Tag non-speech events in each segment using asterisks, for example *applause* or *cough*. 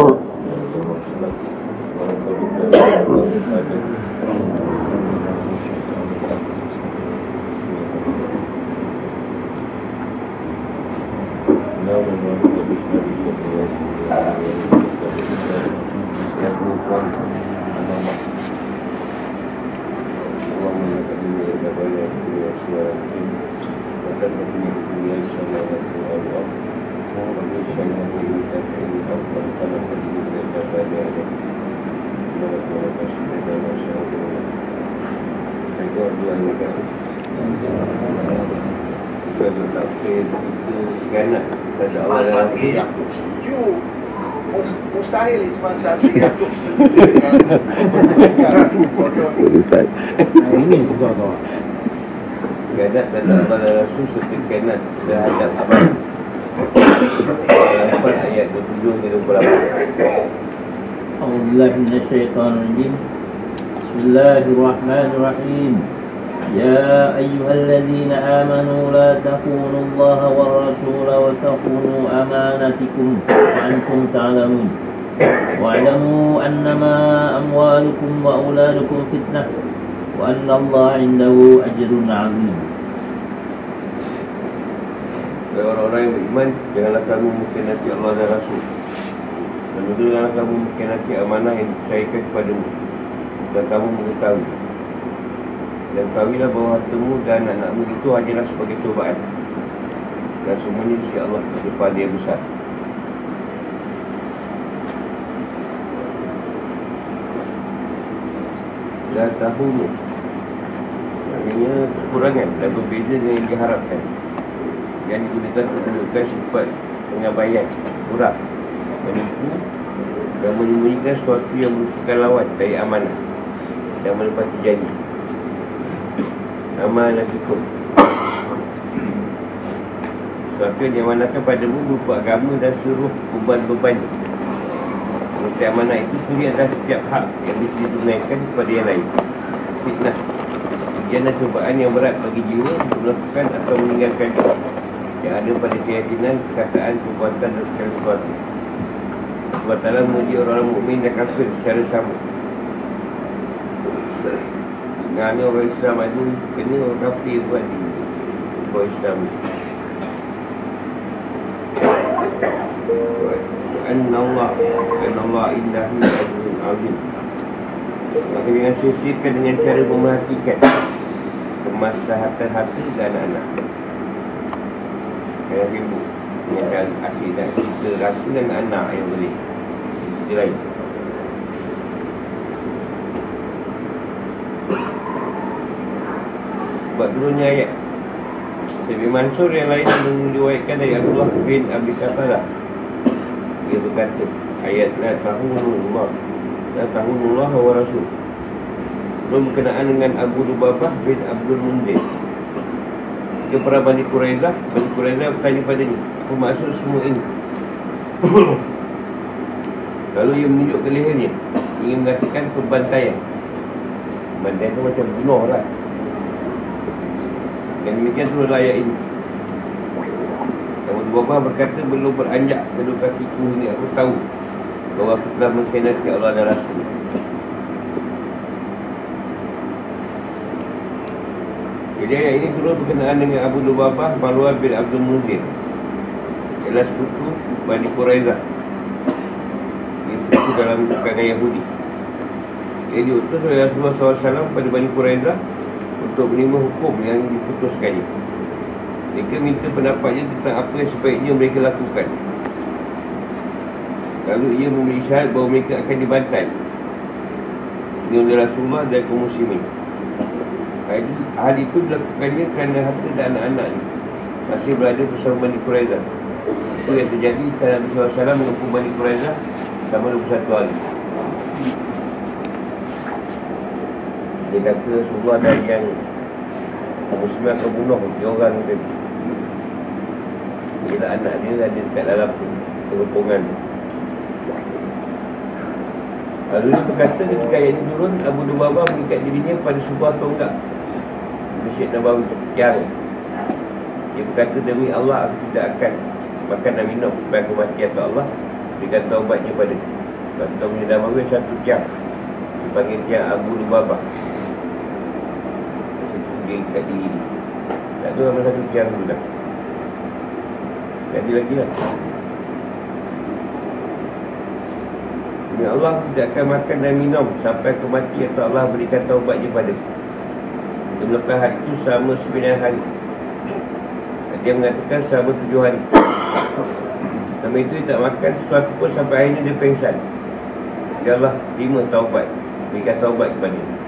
Allahumma Mustahil Isman Syafiq Ustaz. Ini juga kau. Gadat dan amal rasul seperti kanat sehadap amal Lapan ayat 27 ke 28 أعوذ بالله من الشيطان الرجيم. بسم الله الرحمن الرحيم. يا أيها الذين آمنوا لا تخونوا الله والرسول وتخونوا أمانتكم وأنتم تعلمون. واعلموا أنما أموالكم وأولادكم فتنة وأن الله عنده أجر عظيم. Orang-orang yang beriman Janganlah kamu mengkhianati Allah dan Rasul. Janganlah kamu mengkhianati amanah yang dipercayakan kepadamu Dan kamu mengetahui. Dan ketahuilah bahawa hartamu dan anak-anakmu itu hanyalah sebagai cobaan. Dan semuanya di sisi Allah Depan dia besar. Dan tahumu Artinya kekurangan dan berbeza dengan yang diharapkan. Yang digunakan untuk menunjukkan sifat pengabaian, kurang, menipu dan menyembunyikan sesuatu yang merupakan lawan dari amanah dan menepati janji. Amanah cukup. Sesuatu yang diamanahkan padamu berupa agama dan seluruh beban-beban. Menurut amanah itu sendiri adalah setiap hak yang bisa ditunaikan kepada yang lain. Fitnah. Ujian dan cobaan yang berat bagi jiwa untuk melakukan atau meninggalkan yang ada pada keyakinan, perkataan, perbuatan dan segala sesuatu. Ta'ala menguji orang-orang mukmin dan kafir secara sama. Dengan orang Islam ada, kena orang kafir buat ni. Orang Islam. Anna Allah Anna Allah ajrun azim Maka jangan sisirkan dengan cara memerhatikan Kemaslahatan hati dan anak-anak yang ribu Yang asyik dan kita rasa dan anak yang boleh Kita lain. Sebab turunnya ayat Nabi Mansur yang lain meriwayatkan dari Abdullah bin Abi Qatalah Dia berkata Ayat La tahunullah La tahunullah wa rasul. Belum berkenaan dengan Abu Lubabah bin Abdul Mundir. Kepada Bani Quraizah Bani Quraizah bertanya padanya Apa maksud semua ini Lalu ia menunjuk ke lehernya. Ingin mengatakan pembantaian. Pembantaian itu macam bunuh lah. Dan demikian tu ayat ini. Abu Bapa berkata belum beranjak kedua kakiku ini. Aku tahu bahawa aku telah mengkhianati Allah dan Rasul. Jadi ayat ini turun berkenaan dengan Abu Lubabah Marwan bin Abdul Munzir Ialah sekutu Bani Quraizah Sekutu dalam kalangan Yahudi. Ia diutus oleh Rasulullah SAW pada Bani Quraizah Untuk menerima hukum yang diputuskannya Mereka minta pendapatnya tentang apa yang sebaiknya mereka lakukan. Lalu ia memberi syarat bahawa mereka akan dibantai. Ini oleh Rasulullah dan kaum muslimin. Hal, hal itu dilakukannya kerana harta dan anak-anak Masih berada bersama Bani Quraizah. Itu yang terjadi Kerana Nabi SAW mengempu Bani Quraizah Selama 21 hari. Dia kata Rasulullah ada yang Muslim akan bunuh. Dia orang tadi Bila anak dia ada dekat dalam Pengepungan. Lalu dia berkata ketika ayat ini turun Abu Dubabah mengikat dirinya pada sebuah tonggak Masjid Nabawi yang Dia berkata demi Allah aku tidak akan Makan dan minum. Sampai aku mati atau Allah Berikan taubatnya pada Contoh punya dalam Mawin satu jam. Dipanggil tiang Abu Lubabah Situ dia ikat diri ni Tak tahu apa satu tiang tu dah. Jadi lagi lah. Demi Allah tidak akan makan dan minum Sampai ke mati atau Allah berikan taubatnya pada Dia. Melepas hari itu selama sembilan hari. Dia mengatakan selama tujuh hari Selama itu dia tak makan sesuatu pun sampai akhirnya dia pengsan. Ya Allah, terima taubat. Berikan taubat kepada dia.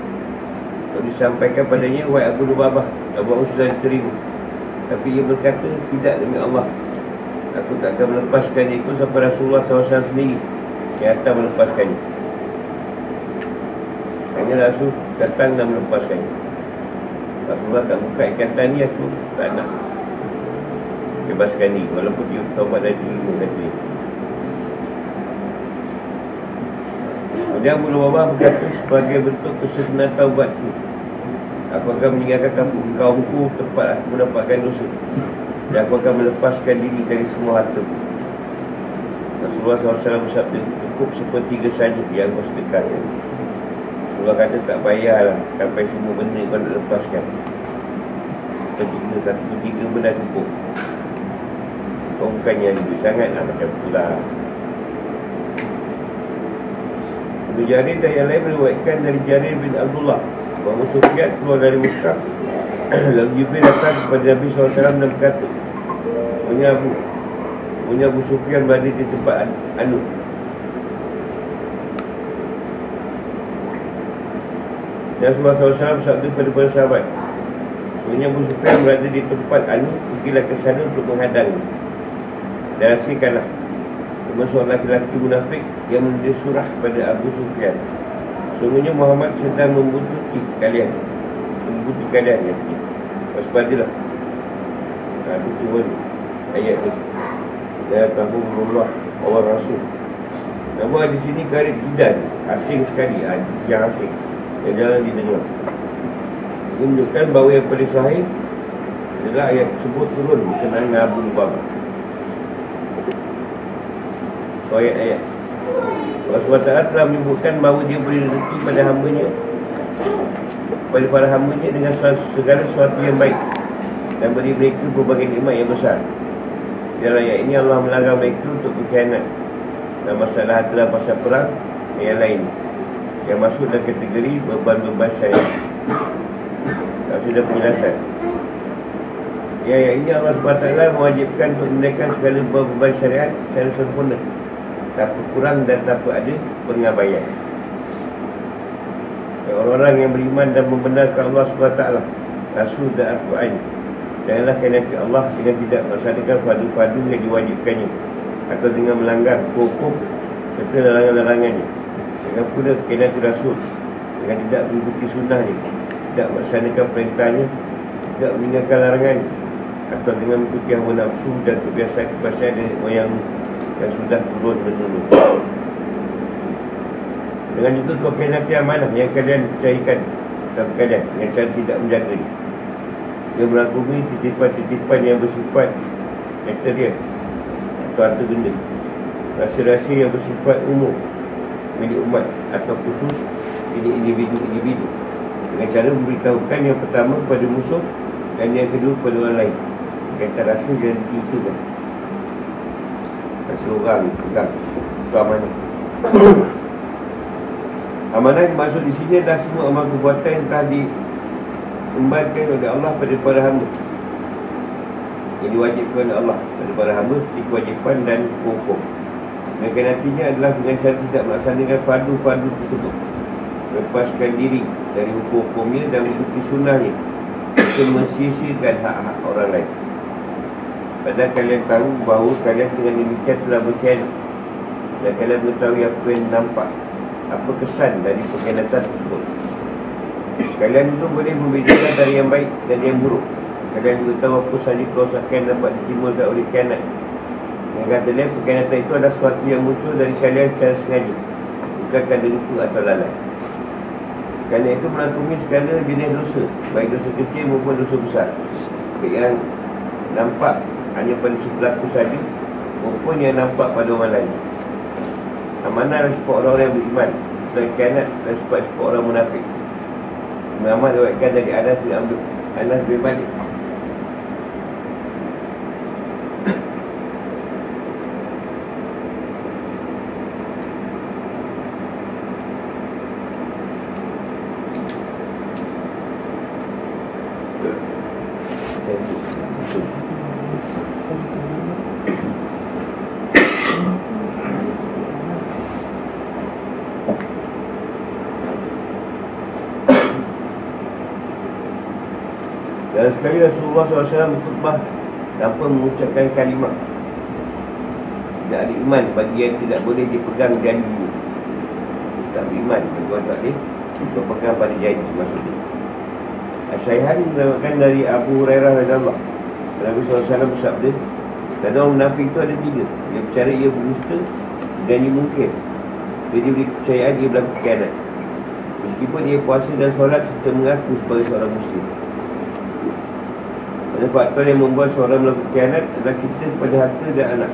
Lalu disampaikan padanya Wahai Abu Lubabah Abu Abu sudah diterima Tapi ia berkata Tidak demi Allah. Aku tak akan melepaskan itu Sampai Rasulullah SAW sendiri. Yang datang melepaskannya Hanya Rasul datang dan melepaskannya Rasulullah tak buka ikatan ni Aku tak nak Bebaskan ni Walaupun dia taubat dari diri Kata dia Kemudian Abu Lubabah berkata sebagai bentuk kesempurnaan taubatku. Aku akan meninggalkan kampung kaumku tempat aku mendapatkan dosa. Dan aku akan melepaskan diri dari semua harta. Rasulullah SAW bersabda, cukup sepertiga saja yang kau sedekah. Rasulullah kata tak payahlah sampai semua benda kau nak lepaskan. Sepertiga, satu ketiga benda cukup. Kau bukannya lebih sangat lah macam tu lah. Ibn Jarir dan yang lain meriwayatkan dari Jarir bin Abdullah. Bahawa Sufyan keluar dari Mekah. *clears throat* Lalu Jibril datang kepada Nabi SAW dan berkata punya Abu punya Abu Sufyan berada di tempat Anu dan Rasulullah SAW bersabda kepada para sahabat punya Abu Sufyan berada di tempat Anu pergilah ke sana untuk menghadang dan rasakanlah termasuk laki-laki munafik yang menulis surah pada Abu Sufyan. Sungguhnya Muhammad sedang membutuhkan kalian. Membutuhkan kalian ya. Waspadalah. Nah, itu pun ayat tu. Ya tahu Allah Allah Rasul. Namun di sini garis tidak asing sekali, hadis yang asing. Yang jalan didengar. Menunjukkan bahawa yang paling sahih adalah ayat tersebut turun berkenaan dengan Abu Bakar ayat-ayat Allah SWT telah menyebutkan bahawa dia beri rezeki pada hambanya. Pada para hambanya dengan segala sesuatu yang baik. Dan beri mereka berbagai nikmat yang besar. Dalam ayat ini Allah melarang mereka untuk berkhianat. Dan masalah adalah pasal perang dan yang lain. Yang masuk dalam kategori beban-beban syariat. Tak sudah penjelasan. Ya, ya, ini Allah SWT mewajibkan untuk menaikkan segala beban syariat secara sempurna tanpa kurang dan tanpa ada pengabaian. Orang-orang yang beriman dan membenarkan Allah SWT Rasul dan Al-Quran Janganlah kena ke Allah dengan tidak melaksanakan padu-padu yang diwajibkannya Atau dengan melanggar hukum serta larangan-larangannya Dengan pula kena ke Rasul Dengan tidak mengikuti sunnahnya Tidak melaksanakan perintahnya Tidak meninggalkan larangannya Atau dengan mengikuti hawa nafsu dan kebiasaan-kebiasaan moyang yang sudah turun menurun. Dengan itu kau kena amanah yang kalian percayakan sama kalian yang cara tidak menjaga ni. Dia melakumi titipan-titipan yang bersifat material atau harta benda. Rasa-rasa yang bersifat umum milik umat atau khusus milik individu-individu. Dengan cara memberitahukan yang pertama kepada musuh dan yang kedua kepada orang lain. Kata rasa dan itu orang pegang Itu amanah yang maksud di sini adalah semua amal perbuatan yang telah diembankan oleh Allah pada para hamba. Yang diwajibkan oleh Allah pada para hamba Seperti kewajipan dan hukum Mereka nantinya adalah dengan cara tidak melaksanakan padu-padu tersebut. Lepaskan diri dari hukum-hukumnya dan mengikuti sunnahnya. Untuk mensisikan hak-hak orang lain Padahal kalian tahu bahawa kalian dengan demikian telah berkhianat. Dan kalian mengetahui apa yang nampak Apa kesan dari pengkhianatan tersebut. Kalian itu boleh membedakan dari yang baik dan yang buruk. Kalian juga tahu apa sahaja kerosakan dapat ditimbulkan oleh khianat. Yang kata dia pengkhianatan itu adalah sesuatu yang muncul dari kalian secara sengaja. Bukan kerana lupa atau lalai. Kerana itu melakumi segala jenis dosa. Baik dosa kecil maupun dosa besar. Yang nampak hanya pada sebelah tu saja. Maupun yang nampak pada orang lain. Amanah adalah sebab orang-orang yang beriman. Dan kianat adalah sebab orang munafik. Muhammad diwakilkan dari Anas bin Abdul Anas bin Malik *coughs* Dan sekali Rasulullah SAW berkhutbah tanpa mengucapkan kalimat tidak ada iman bagi yang tidak boleh dipegang janji. Tak beriman bagi orang tak boleh berpegang pada janji maksudnya. Asyaihan mengatakan dari Abu Hurairah radhiyallahu Nabi SAW bersabda dan orang munafik itu ada tiga. Dia bercara ia berdusta Dan dia mungkin. Dia beri kepercayaan dia berlaku kianat Meskipun dia puasa dan solat Serta mengaku sebagai seorang muslim. Ada faktor yang membuat seorang melakukan kianat Adalah kita pada harta dan anak.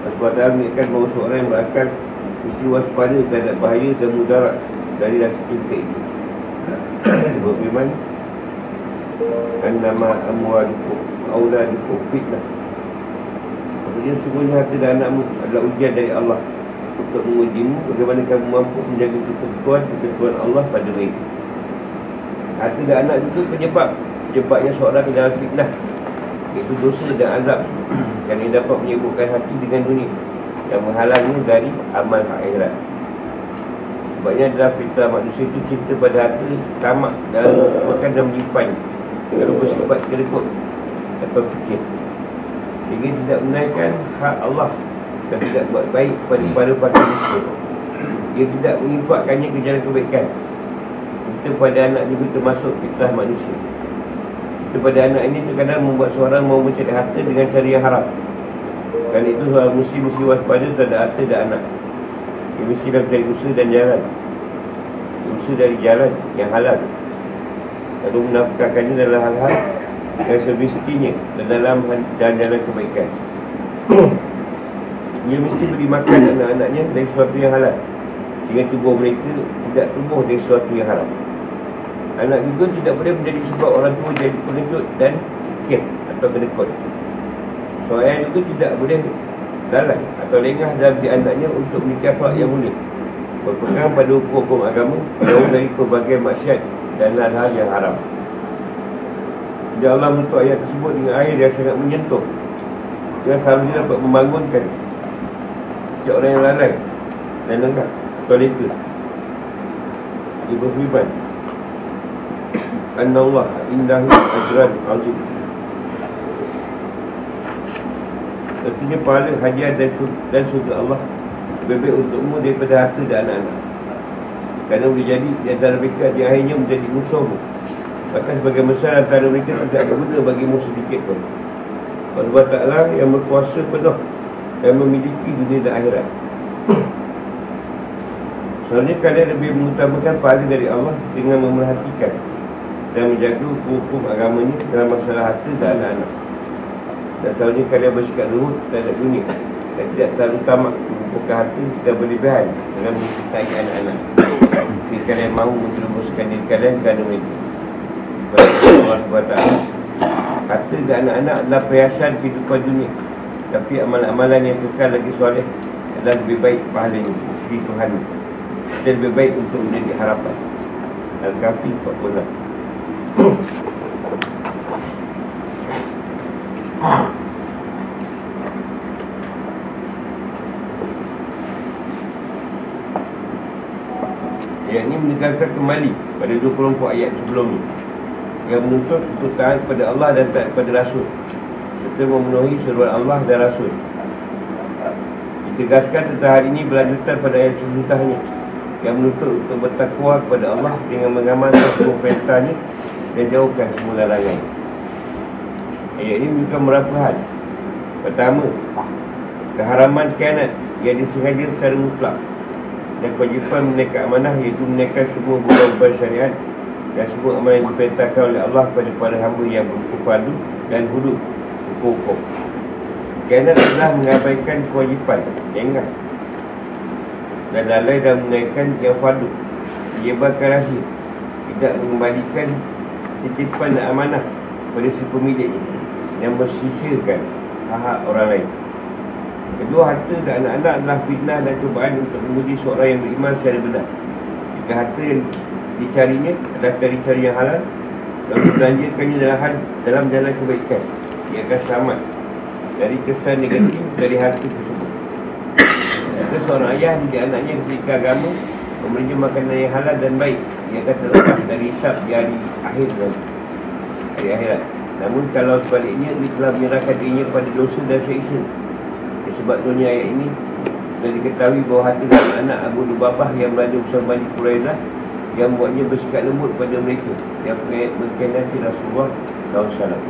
Sebab Allah mengingatkan bahawa seorang yang berakal Mesti waspada terhadap bahaya dan mudarat Dari rasa cinta itu. Berfirman Annama amwalukum Auladukum fitnah Maksudnya semuanya harta dan anakmu adalah ujian dari Allah. Untuk mengujimu bagaimana kamu mampu menjaga ketentuan ketentuan Allah pada mereka Harta dan anak itu penyebab. Penyebabnya seorang ke dalam fitnah. Iaitu dosa dan azab *clears throat* Yang ia dapat menyebutkan hati dengan dunia. Yang menghalangnya dari amal akhirat. Sebabnya adalah fitrah manusia itu cinta pada harta Tamak dan makan dan menyimpan. Lalu bersifat kerekut Atau fikir Sehingga tidak menaikkan hak Allah Dan tidak buat baik kepada para pakar muslim Dia tidak mengimpakkannya ke jalan kebaikan. Kita pada anak juga termasuk fitrah manusia. Kita pada anak ini terkadang membuat seorang mau mencari harta dengan cara yang haram. Kerana itu seorang muslim mesti waspada terhadap harta dan anak. Dia mesti dalam cari usaha dan jalan. Usaha dari jalan yang halal. Lalu menafkahkannya dalam hal-hal yang semestinya dalam jalan-jalan kebaikan. *coughs* Dia mesti beri makan anak-anaknya dari sesuatu yang halal. Sehingga tubuh mereka tidak tumbuh dari sesuatu yang haram. Anak juga tidak boleh menjadi sebab orang tua jadi pengecut dan fikir atau kenekot. Seorang juga tidak boleh lalai atau lengah dalam diri anaknya untuk menikah yang boleh. Berpegang pada hukum-hukum agama jauh dari pelbagai maksiat dan hal-hal yang haram. Dia Allah untuk ayat tersebut dengan air yang sangat menyentuh. Dia selalu dapat membangunkan setiap orang yang lalai dan lengah atau leka. Dia berfirman. Anna Allah indahu ajran azim. Artinya pahala hadiah dan, dan surga Allah Lebih untukmu daripada harta dan anak-anak Kerana boleh jadi di antara mereka di akhirnya menjadi musuhmu Bahkan sebagai besar antara mereka tidak ada guna bagimu sedikit pun. Allah Ta'ala yang berkuasa penuh Dan memiliki dunia dan akhirat. Soalnya kalian lebih mengutamakan pahala dari Allah Dengan memerhatikan Dan menjaga hukum-hukum agamanya Dalam masalah harta dan anak-anak. Dan selalunya kalian bersikap lurut terhadap dunia Dan tidak terlalu tamak Membuka hati dan berlebihan Dengan mencintai anak-anak. Jika kalian mahu menjerumuskan diri kalian Kerana mereka Allah SWT Harta dan anak-anak adalah perhiasan kehidupan dunia. Tapi amalan-amalan yang kekal lagi soleh Adalah lebih baik pahalanya Sisi Tuhan. Dan lebih baik untuk menjadi harapan. Al-Kafi 46 Ayat ini menegaskan kembali pada dua kelompok ayat sebelum ini Yang menuntut taat kepada Allah dan kepada Rasul. Serta memenuhi seruan Allah dan Rasul. Ditegaskan tentang hari ini berlanjutan pada ayat selanjutnya Yang menuntut untuk bertakwa kepada Allah Dengan mengamalkan semua perintahnya Dan jauhkan semua larangan. Ayat ini juga merapahan Pertama Keharaman kianat yang disengaja secara mutlak dan kewajipan menaikkan amanah iaitu menaikkan semua beban-beban syariat dan semua amanah yang diperintahkan oleh Allah kepada para hamba yang berkupadu dan hudud hukum-hukum. Kerana adalah mengabaikan kewajipan. Jangan. dan lalai dan menaikkan yang fardu menyebarkan rahsia tidak mengembalikan titipan dan amanah pada si pemilik yang bersisirkan hak orang lain kedua harta dan anak-anak adalah fitnah dan cubaan untuk menguji seorang yang beriman secara benar jika harta yang dicarinya adalah cari-cari yang halal. Lalu belanjakannya dalam, dalam jalan kebaikan. Ia akan selamat dari kesan negatif dari harta tersebut. Kata seorang ayah di anaknya ketika agama Memberi makanan yang halal dan baik. Ia akan terlepas dari hisap di hari akhir dan Hari akhirat. Namun kalau sebaliknya Ia telah menyerahkan dirinya kepada dosa dan seksa. Sebab dunia ayat ini Sudah diketahui bahawa hati dan anak Abu Lubabah yang berada bersama Bani Quraizah Yang buatnya bersikap lembut kepada mereka. Yang berkenati Rasulullah SAW.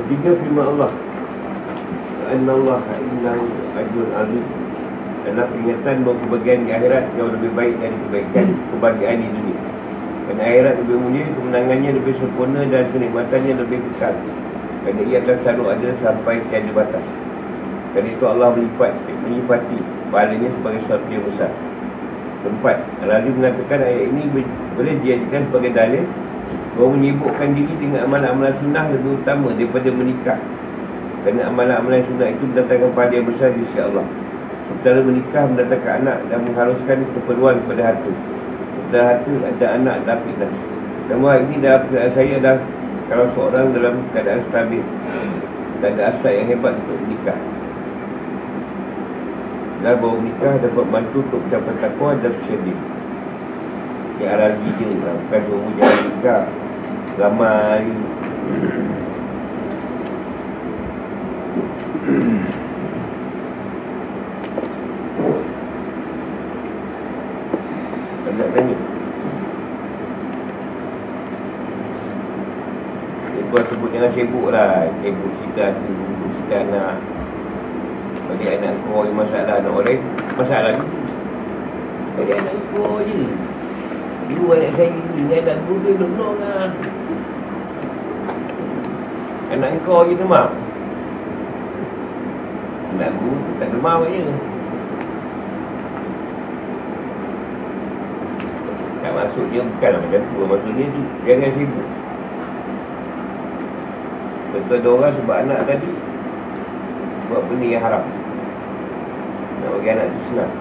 Ketiga firman Allah. Anna Allah ajrun azim. Adalah peringatan bahawa kebahagiaan di akhirat jauh lebih baik dari kebaikan kebahagiaan di dunia. Kerana akhirat lebih mulia kemenangannya lebih sempurna dan kenikmatannya lebih kekal kerana ia akan selalu ada sampai tiada batas kerana itu Allah melipat melipati pahalanya sebagai sesuatu yang besar Tempat Lalu mengatakan ayat ini boleh dijadikan sebagai dalil bahawa menyibukkan diri dengan amalan-amalan sunnah lebih utama daripada menikah kerana amalan-amalan sunnah itu mendatangkan pahala yang besar di sisi Allah. Sementara menikah mendatangkan anak dan mengharuskan keperluan kepada harta. Sementara harta ada anak dan fitnah. Semua ini dalam keadaan saya adalah kalau seorang dalam keadaan stabil dan ada asal yang hebat untuk menikah. Dan bahawa menikah dapat bantu untuk mencapai takwa dan sedih. Yang arah je lah. Bukan semua jangan nikah. Ramai. Tak tanya Cikgu sebut jangan sibuk lah Cikgu cerita tu Cerita anak Bagi anak kau yang masalah Anak orang Masalah ni? Bagi anak kau je. Dulu anak saya ni Dengan anak kau tu Duduk lah. Anak kau je demam Anak aku tak demam je Tak masuk dia bukanlah macam tu. Maksudnya tu jangan sibuk. Betul ada orang sebab anak tadi Buat benda yang haram Nak bagi anak tu senang.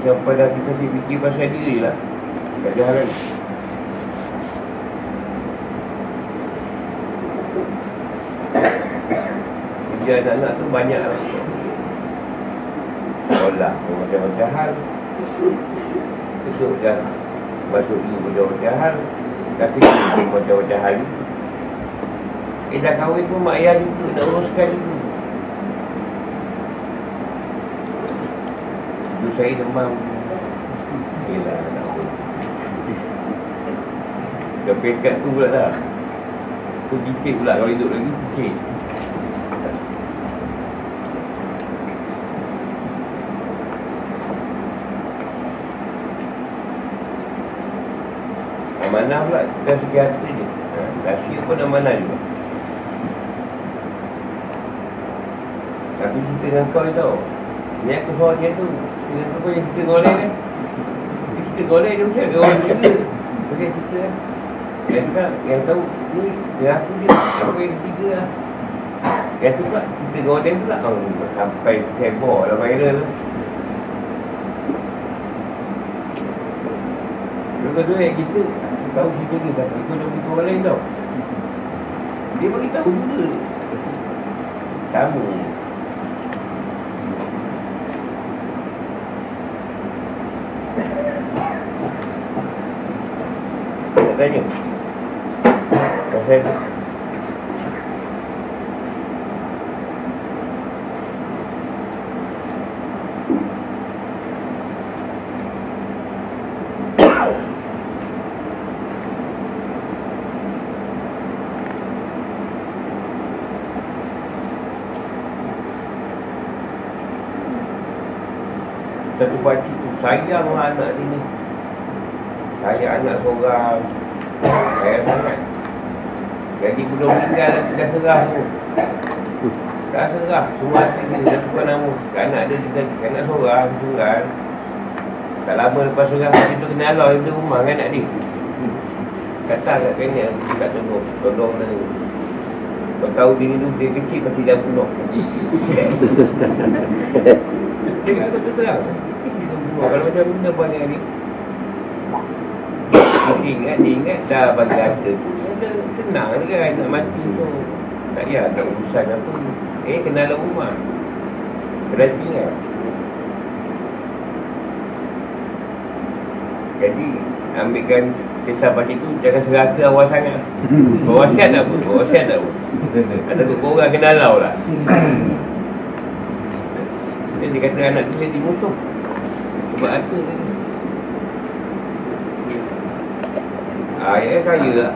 Sampai dah kita si fikir pasal diri lah. Tak ada haram Kerja anak-anak tu banyak lah. Sekolah pun macam-macam hal. Esok dah Masuk ni macam-macam hal Kaki pun macam-macam hal Eh dah kahwin pun mak ayah juga Nak uruskan juga Dulu saya demam. Yelah Dah pekat tu pula dah. Tu dikit pula kalau hidup lagi Dikit Amanah pula Dari segi hati je ha, Rahsia pun amanah juga. Tapi cerita dengan kau ni tau Ni aku suara dia tu Dia tu pun yang cerita golek kan Dia cerita golek dia macam orang ketiga Okey cerita kan Yang sekarang yang tahu Ni dia aku je Aku yang ketiga lah. Yang tu pula cerita golek pula oh, Sampai sebor lah viral tu. Dua-dua yang kita tahu cerita ni Tapi kau dah beritahu orang lain tau. Dia beritahu juga Kamu Nak tanya. Pasal Satu pakcik tu sayang lah anak dia ni. Saya anak seorang. Saya sangat Jadi belum meninggal dah serah tu. Dah serah. Semua hati dia dah tukar nama. Anak dia juga Anak seorang Tunggal Tak lama lepas Masa tu kena Allah Dia rumah dengan anak dia. Kata kat kena Kat tolong Tolong dia. Kau tahu diri tu dia kecil pasti dah bunuh. Cakap aku tu Kalau macam benda banyak ni. Dia ingat, ingat dah bagi harta tu. Senang kan nak mati tu. Tak payah tak urusan apa. Eh kenal rumah. Berarti kan. Jadi ambilkan kisah pasal itu jangan seraka awal sangat. Bawa wasiat tak pun, bawa tak pun. Ada tu korang kena halau lah. Dia, dia kata anak tu jadi musuh. Sebab harta ni. Ah, ya kaya lah.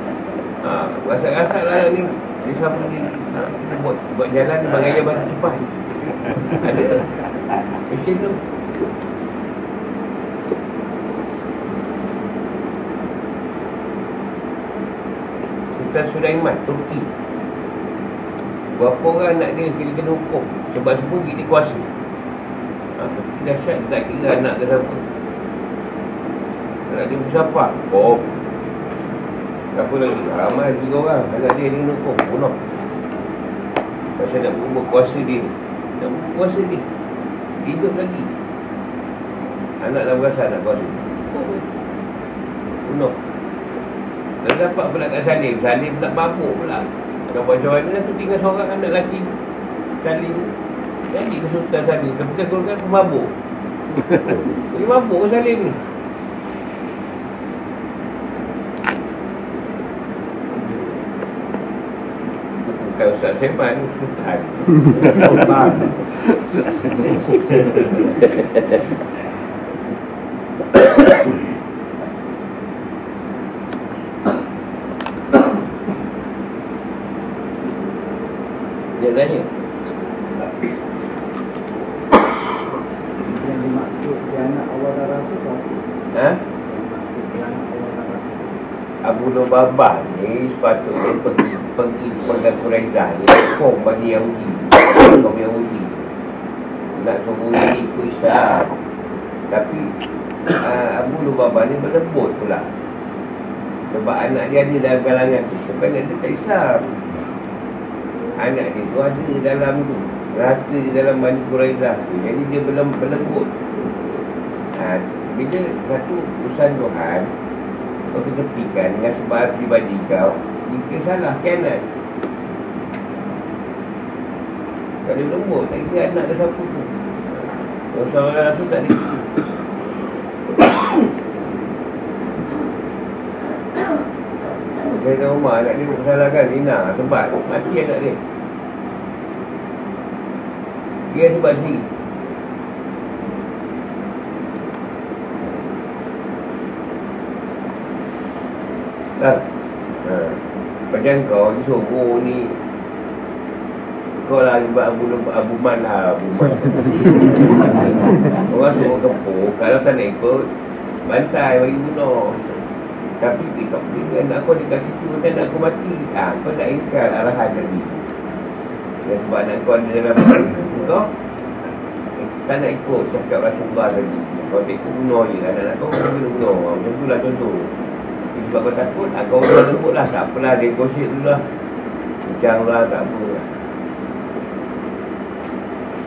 Ah, rasa-rasa lah ni. Dia sama ni. Ah, buat, buat jalan ni bagaya batu cepat. Ada. Mesin tu. Sultan Sulaiman, Turki. Berapa orang nak dia kena kena hukum sebab semua dia kuasa. Dahsyat tak kira anak ke siapa. Anak dia bersapa. Oh. Siapa lagi? Ramai juga orang. Anak dia ni kena hukum. Bunuh. Pasal nak bunuh kuasa dia. Nak bunuh kuasa dia. Hidup lagi. Anak dah berasa nak kuasa. Bunuh. Dan dapat pula kat Salim. Salim tak mabuk pula. Kalau macam mana tu tinggal seorang anak lelaki. Salim. Jadi ke Sultan Salim. Tapi golkan pun mabuk. *laughs* Dia mabuk Salim ni. Bukan Ustaz Seman, Sultan. *laughs* Sultan. *laughs* Dia tanya. Yang dimaksud di anak awal darah tu apa? Ha? Yang dimaksud di anak awal darah tu. Lubabah ni sepatutnya pergi pergi pegang Quraizah ni hukum bagi Yahudi. Kaum Yahudi. Nak dia ikut Islam. Tapi uh, Abu Lubabah ni berlembut pula. Sebab anak dia ada dalam kalangan tu. Sebab dia dekat Islam. Anak dia tu ada dalam tu. Rata di dalam Bani Quraizah tu. Jadi dia belum berlembut ha, bila satu urusan Tuhan kau ketepikan dengan sebab pribadi kau Jika salah kanan Kau dia lembut Tak kira anak ke siapa tu. Rasulullah Rasul tak ada Saya dah rumah anak dia salahkan Zina Sebab mati anak dia. Dia sebab sendiri Tak. Ha. Macam kau suruh ni. Kau lah buat Abu, Abu Man lah Abu Man. *laughs* Orang suruh kepuk Kalau tak nak ikut Bantai bagi bunuh Tapi kau pergi anak kau dekat situ Kau nak kau mati. Ha, Kau nak ingkar arahan tadi. Ya, sebab anak kau ada dalam *coughs* Kau Tak nak ikut cakap Rasulullah tadi. Kau tak ikut bunuh je Anak-anak kau kena bunuh Macam tu lah contoh sebab kau takut, ah, kau dah lembut lah. Tak apalah, negotiate dulu lah. Bincang lah, tak apa lah.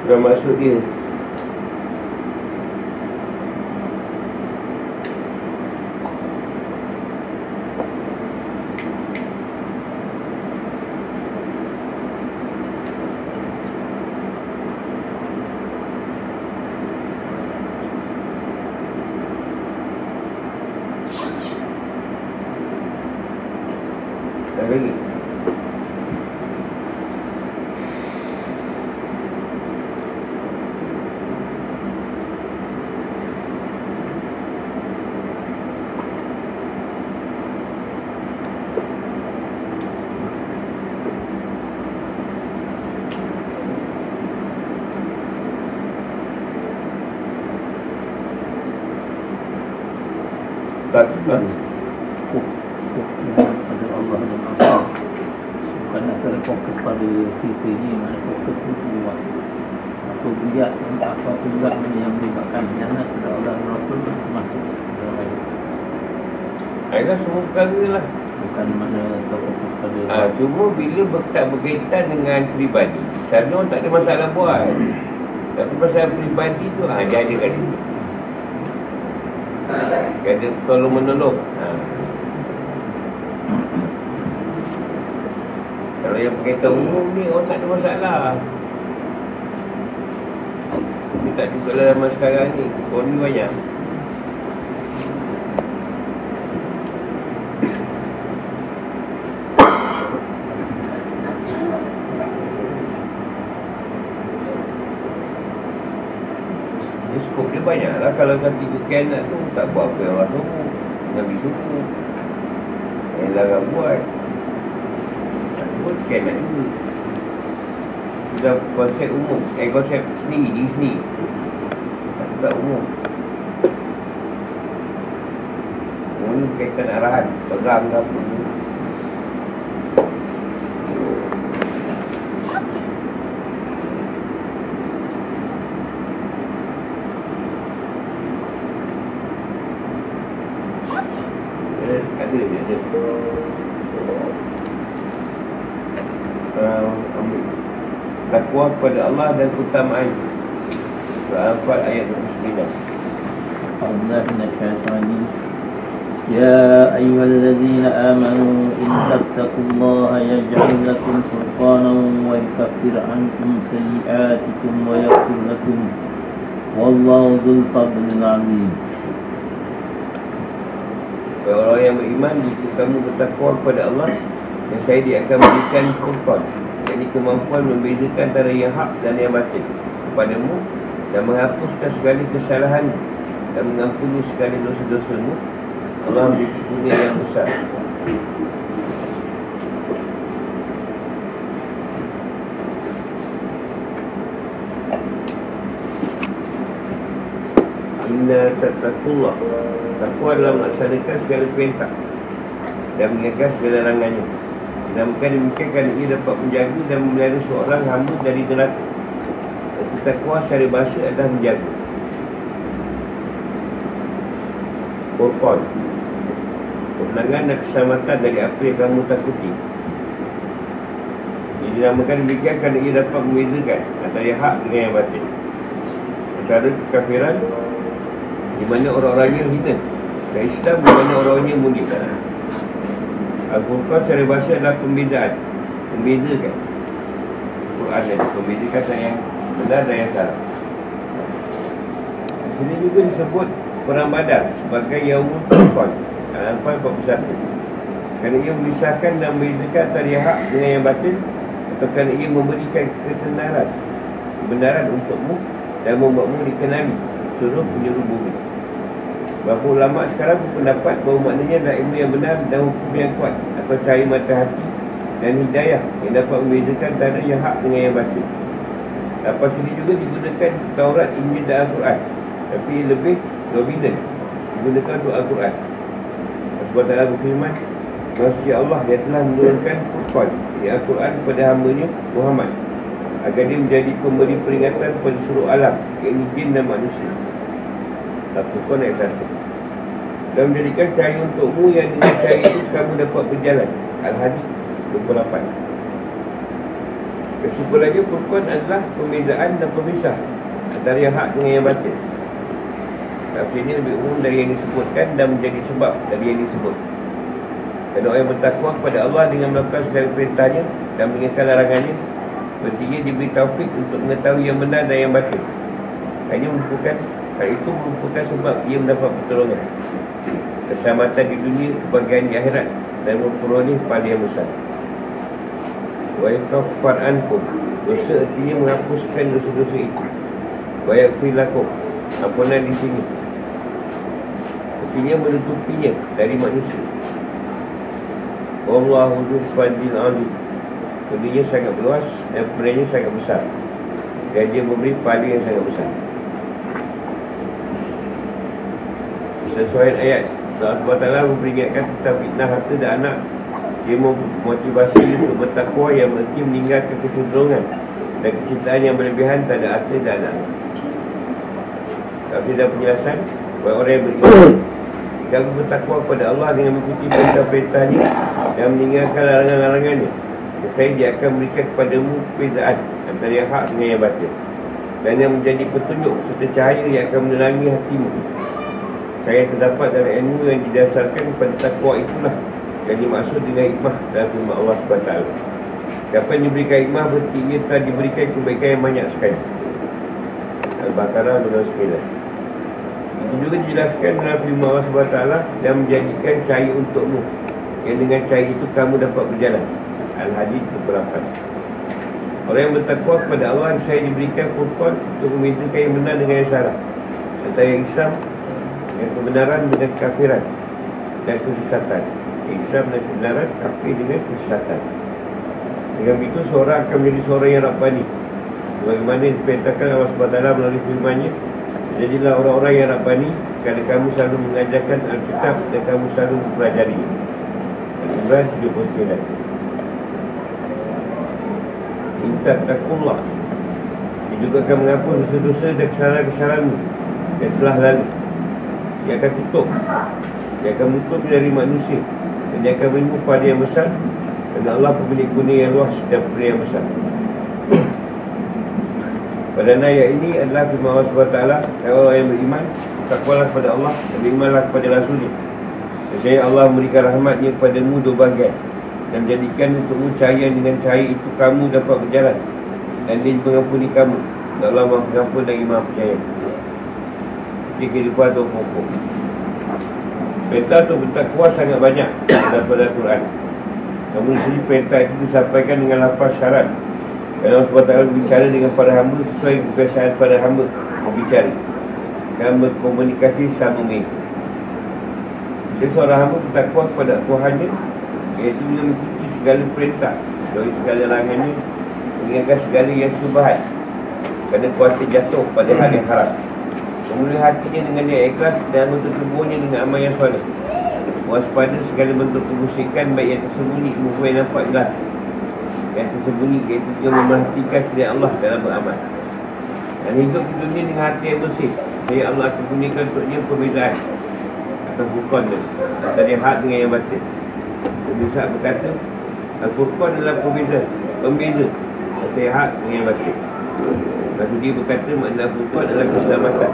Bukan maksud dia. Tak, tak. skop iman pada Allah dan bukan nak kena fokus pada cerita ni mana fokus ni semua apa biar apa pula yang menyebabkan hianat pada Allah dan Rasul masuk dalam Ayolah semua perkara lah. bukan mana terfokus pada Ha, cuma bila ber- berkaitan dengan peribadi, orang tak ada masalah buat. Tapi pasal peribadi tu, ha, dia ada kat sini. Ada tolong menolong. Ha. Kalau yang berkaitan umum ni, orang tak ada masalah. Ini tak juga zaman sekarang ni. Orang ni banyak. Dia skop lah Kalau ke anak tu Tak buat apa yang orang suruh. Nabi suruh. Yang larang buat. Tak buat ke anak juga Sudah konsep umum. Eh konsep sendiri Diri sendiri. Tak tak umum. Umum ni berkaitan arahan Perang ke apa Eh, ada dia ada. Uh, ambil. Takwa kepada Allah dan keutamaan. Surah Al-Fat ayat 29. أعوذ بالله من الشيطان الرجيم يا أيها الذين آمنوا إن تتقوا الله يجعل لكم فرقانا ويكفر عنكم سيئاتكم ويغفر لكم والله ذو الفضل العظيم Bagi orang yang beriman Jika kamu bertakwa kepada Allah Yang saya dia akan berikan furqan jadi kemampuan membezakan antara yang hak dan yang batil. Kepadamu Dan menghapuskan segala kesalahan Dan mengampuni segala dosa-dosamu Allah kurnia yang besar. Inna tattaqullah. Takwa adalah melaksanakan segala perintah Dan menjaga segala larangannya Dinamakan demikian ia dapat menjaga dan memelihara seorang hamba dari neraka. Dan takwa secara bahasa adalah menjaga. Furqan Kemenangan dan keselamatan dari apa yang kamu takuti. Ia dinamakan demikian kerana ia dapat membezakan Antara hak dengan yang batin Antara kekafiran di mana orang-orangnya hina. Dan Islam di mana orang-orangnya mulia Al-Furqan secara bahasa adalah pembezaan membezakan Quran dan membezakan antara yang benar dan yang salah? Di sini juga disebut Perang Badar sebagai Yaumul Furqan. Al-Anfal 41 kerana ia memisahkan dan membezakan antara hak dengan yang batin atau kerana ia memberikan ketenaran kebenaran untukmu dan membuatmu dikenali seluruh penjuru bumi Beberapa ulama sekarang berpendapat bahawa maknanya adalah ilmu yang benar dan hukum yang kuat atau cahaya mata hati dan hidayah yang dapat membezakan antara yang hak dengan yang batil. Lepas ini juga digunakan Taurat, Injil dan Al-Quran. Tapi lebih dominan digunakan untuk Al-Quran. Sebab dalam berfirman, Maksudnya Allah yang telah menurunkan Quran di Al-Quran kepada hambanya Muhammad agar dia menjadi pemberi peringatan kepada seluruh alam, iaitu jin dan manusia. Al-Quran ayat 1 dan menjadikan cahaya untukmu yang dengan cahaya itu kamu dapat berjalan. Al-Hadid 28 Kesimpulannya Furqan adalah pembezaan dan pemisah Antara yang hak dengan yang batil Tafsir ini lebih umum dari yang disebutkan Dan menjadi sebab dari yang disebut. Dan orang yang bertakwa kepada Allah Dengan melakukan segala perintahnya Dan mengingatkan larangannya Berarti ia diberi taufik untuk mengetahui yang benar dan yang batil Hanya merupakan Hal itu merupakan sebab ia mendapat pertolongan Keselamatan di dunia, kebahagiaan di akhirat. Dan memperoleh pada yang besar. Wa yakfar ankum. Dosa artinya menghapuskan dosa-dosa itu. Wa yakfir lakum. Ampunan di sini. Artinya menutupinya dari manusia. Wallahu dhu fadil alim Kedua sangat luas dan pemberiannya sangat besar. Dan dia memberi pahala yang sangat besar Sesuai ayat. Allah SWT memperingatkan tentang fitnah harta dan anak. Dia memotivasi untuk bertakwa yang berarti meninggalkan kecenderungan Dan kecintaan yang berlebihan terhadap harta dan anak. Tapi dah penjelasan Orang yang beriman. *clears throat* Kamu bertakwa kepada Allah dengan mengikuti perintah-perintahnya Dan meninggalkan larangan-larangannya Saya dia akan memberikan kepadamu perbezaan Antara yang hak dengan yang batin Dan yang menjadi petunjuk serta cahaya yang akan menerangi hatimu saya terdapat dalam ilmu yang didasarkan pada takwa itulah yang dimaksud dengan hikmah dalam firman Allah SWT siapa yang diberikan hikmah berarti ia telah diberikan kebaikan yang banyak sekali. Al-Baqarah 29 itu juga dijelaskan dalam firman Allah SWT dan menjadikan cahaya untukmu. Yang dengan cahaya itu kamu dapat berjalan. Al-Hadid 28 Orang yang bertakwa kepada Allah Saya diberikan furqan untuk membezakan yang benar dengan yang salah. Antara yang Islam yang kebenaran dengan kafiran. Dan kesesatan Islam dan kebenaran kafir dengan kesesatan dengan itu seorang akan menjadi seorang yang Rabbani. Bagaimana diperintahkan Allah SWT melalui firmannya? Jadilah orang-orang yang Rabbani kerana kamu selalu mengajarkan Alkitab dan kamu selalu mempelajari. Al-Quran 79 Minta takullah. Dia juga akan menghapus dosa-dosa dan kesalahan-kesalahanmu Yang telah lalu dia akan tutup. Dia akan menutup dari manusia. Dan dia akan menemukan pada yang besar. Dan Allah pemilik guna yang luas dan pada yang besar. Pada ayat ini adalah firman Allah SWT Kalau orang yang beriman Takwalah kepada Allah Dan berimanlah kepada Rasulnya. Saya Allah memberikan rahmatnya kepadamu dua bagian Dan menjadikan untukmu cahaya dengan cahaya itu kamu dapat berjalan. Dan dia mengampuni kamu. Allah maha pengampun dan imam percaya di kehidupan atau pokok. Perintah untuk bertakwa sangat banyak *coughs* daripada Al-Quran. Namun di sini perintah itu disampaikan dengan lapas syarat. Dan Allah SWT berbicara dengan para hamba sesuai kebiasaan para hamba berbicara. Dan berkomunikasi sama mereka Jadi seorang hamba bertakwa kepada Tuhannya Iaitu dengan mengikuti segala perintah. Dari segala larangannya Mengingatkan segala yang subahat Kerana kuasa jatuh pada hal yang haram Memulai hatinya dengan dia ikhlas dan bentuk tubuhnya dengan amal yang soleh. Waspada segala bentuk kemusikan baik yang tersembunyi maupun yang nampak jelas. Yang tersembunyi iaitu juga memerhatikan sedia Allah dalam beramal. Dan hidup di dunia dengan hati yang bersih. Saya Allah akan gunakan untuknya perbezaan. Atau bukan dia. Antara hak dengan yang batin. Nabi Sa'ad berkata, Al-Furqan adalah perbeza. Pembeza. Antara hak dengan batin. Lalu dia berkata makna Al-Furqan adalah keselamatan.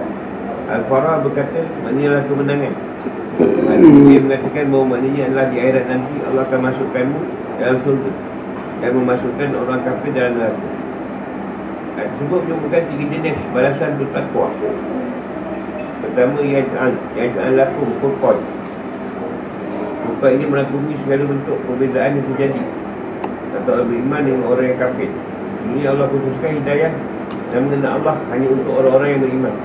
Al-Farah berkata maknanya kemenangan. Dia mengatakan bahawa maknanya adalah di akhirat nanti Allah akan masukkanmu dalam surga. Dan memasukkan orang kafir dalam neraka. Ayat tersebut menyebutkan tiga jenis. Balasan untuk takwa Pertama Yaj'al. Yaj'al lakum Furqan Furqan ini merangkumi segala bentuk perbezaan yang terjadi. Atau beriman dengan orang yang kafir. Ini Allah khususkan hidayah Dan mengenal Allah hanya untuk orang-orang yang beriman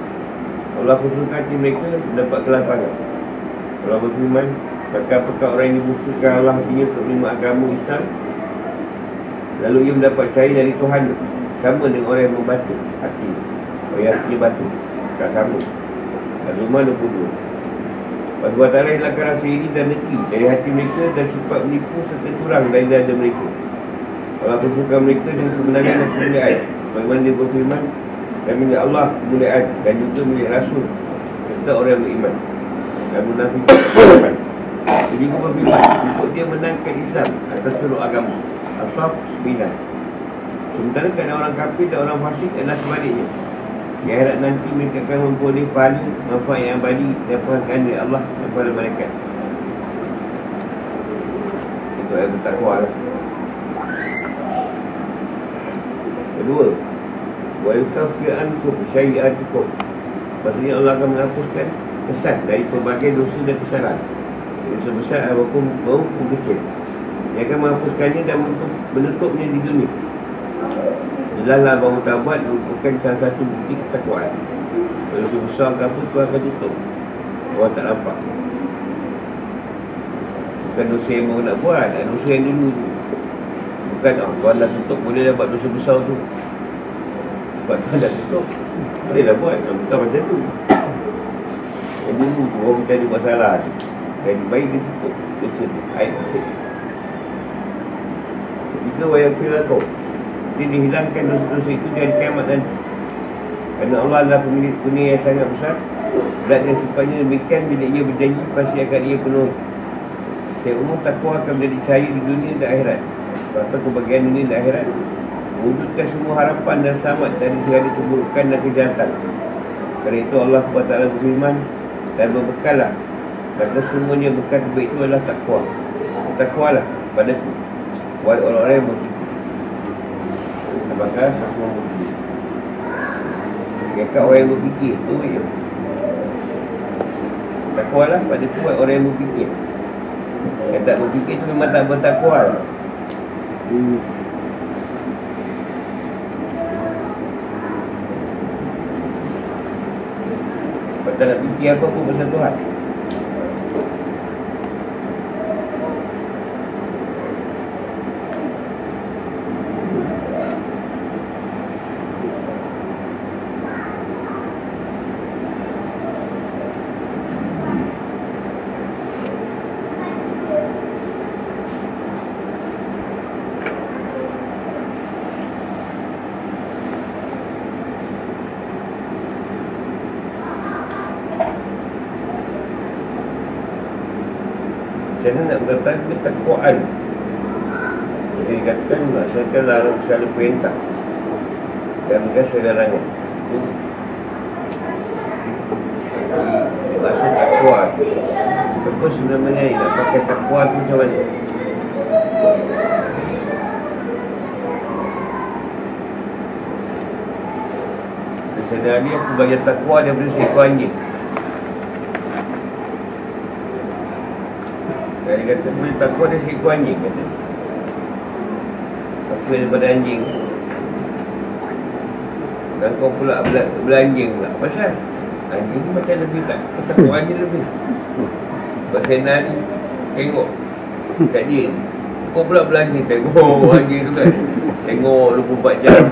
Allah khususkan hati mereka dapat kelapangan Allah berfirman Maka apakah orang yang dibutuhkan Allah hatinya untuk menerima agama Islam Lalu ia mendapat cahaya dari Tuhan. Sama dengan orang yang membatu hati. Orang yang hatinya batu Tak sama Al-Rumah 22 Lepas Allah hilangkan rasa ini dan neki Dari hati mereka dan sifat menipu serta curang dari dada mereka. Allah khususkan mereka dengan kemenangan dan kemuliaan. Bagaimana dia berfirman dan milik Allah kemuliaan dan juga milik Rasul. Serta orang yang beriman. Dan munafik jadi kau berfirman untuk dia menangkan Islam atas seluruh agama. Asaf 9 sementara kerana orang kafir dan orang fasik adalah sebaliknya. Di akhirat nanti mereka akan memperoleh pahala manfaat yang abadi dan perhatian dari Allah dan pada mereka itu ayat bertakwa lah. Kedua wa yukafir ankum syai'atukum maksudnya Allah akan menghapuskan kesan dari pelbagai dosa dan kesalahan dosa besar ataupun maupun kecil dia akan menghapuskannya dan menutup, menutupnya di dunia. Jelaslah bahawa taubat merupakan salah satu bukti ketakwaan. Dosa besar ke apa, tu akan tutup. Orang tak nampak. Bukan dosa yang baru nak buat, dosa yang dulu tu. Bukan, oh, Tuhan dah tutup, boleh dah buat dosa besar tu sebab Tuhan dah tutup Boleh lah buat. Bukan macam tu. Yang dulu tu orang berjadi buat salah Dan baik dia tutup Dosa tu Air Jika wayang kira kau. Dia dihilangkan dosa-dosa itu Dari kiamat nanti Kerana Allah adalah pemilik dunia yang sangat besar. Dan yang sifatnya demikian Bila ia berjanji Pasti akan ia penuh. Saya umum takwa akan menjadi cahaya di dunia dan akhirat. Atau kebahagiaan dunia dan akhirat Wujudkan semua harapan dan selamat Dari segala keburukan dan kejahatan. Kerana itu Allah SWT berfirman Dan berbekallah Kata semuanya bekas terbaik itu adalah takwa. Takwa lah pada tu Wahai orang-orang yang berfikir Apakah sama berfikir Kekak orang yang berfikir tu je. Takwa lah pada tu orang yang berfikir. Yang tak berfikir tu memang tak bertakwa. Lah Hmm. Nak fikir apa pun pasal Tuhan Macam mana nak mengatakan ketakwaan Jadi dikatakan melaksanakan larang segala perintah. Dan larangan Itu Maksud takwa Apa sebenarnya nak pakai takwa tu macam mana? Sebenarnya ni aku belajar takwa daripada seekor anjing Dia kata boleh takwa dia seekor anjing kata. Apa daripada anjing Dan kau pula bela, belanjing pula. Pasal? Anjing ni macam lebih tak Kau takut anjing lebih. Pasal nari Tengok. Kat dia Kau pula belanjing Tengok. Anjing tu kan. Tengok 24 jam.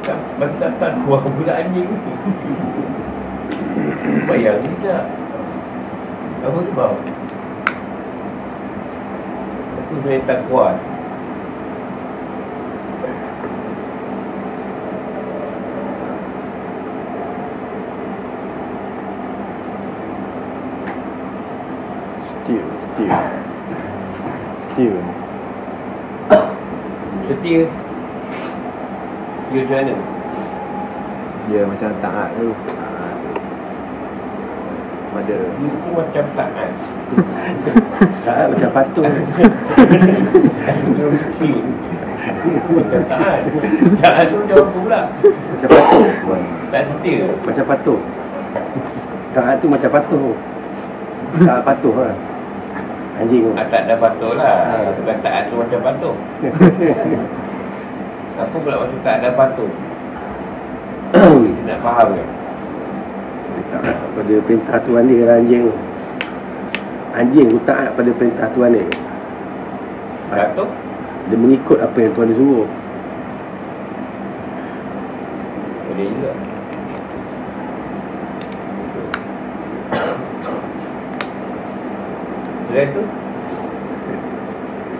Tak Masa datang Wah pula anjing ni Bayang tidak Apa sebab Saya tak kuat Still, still. Still. Setia Dia macam mana Dia macam taat tu. Taat. Pada Dia tu macam taat taat macam patuh. Macam taat Taat tu jawab apa pula macam patuh. Tak setia Macam patuh. Taat tu macam patuh. Taat patuh lah. Anjing tu. ah, Tak ada patuh lah Bukan taat tu macam patuh *laughs* Apa pula maksud tak ada Kita *coughs* nak faham taat pada perintah Tuhan dia lah anjing tu. Anjing tu taat pada perintah Tuhan dia. Patuh Dia mengikut apa yang Tuhan dia suruh. Boleh juga Selain tu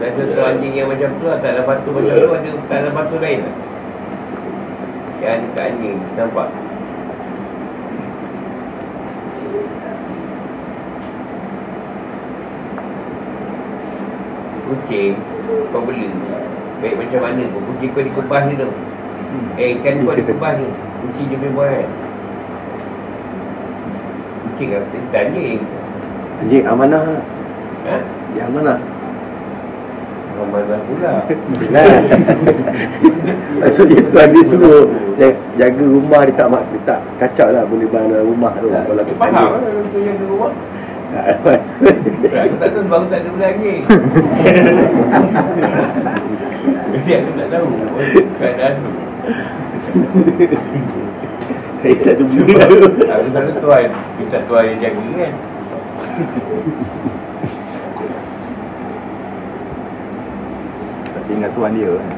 Selain tu anjing yang macam tu lah, Tak ada batu macam tu Ada tak ada batu lain lah Yang anjing Nampak Kucing Kau beli. Baik macam mana pun Kucing kau dikebas je tu Eh ikan kau dikebas je Kucing dia boleh buat kan? Kucing apa? Kita anjing Anjing amanah. Ha? *laughs* *laughs* Dia amanah. Amanah pula? Maksudnya Tuhan dia suruh ja- jaga rumah dia tak, dia tak kacau lah boleh bangun rumah tu. Kalau Dia faham di rumah Aku tak tahu aku tak ada anjing Jadi aku tak tahu Keadaan tu Saya tak ada. Aku tak tuan Kita tuan yang jaga kan Tapi ingat Tuhan dia kan.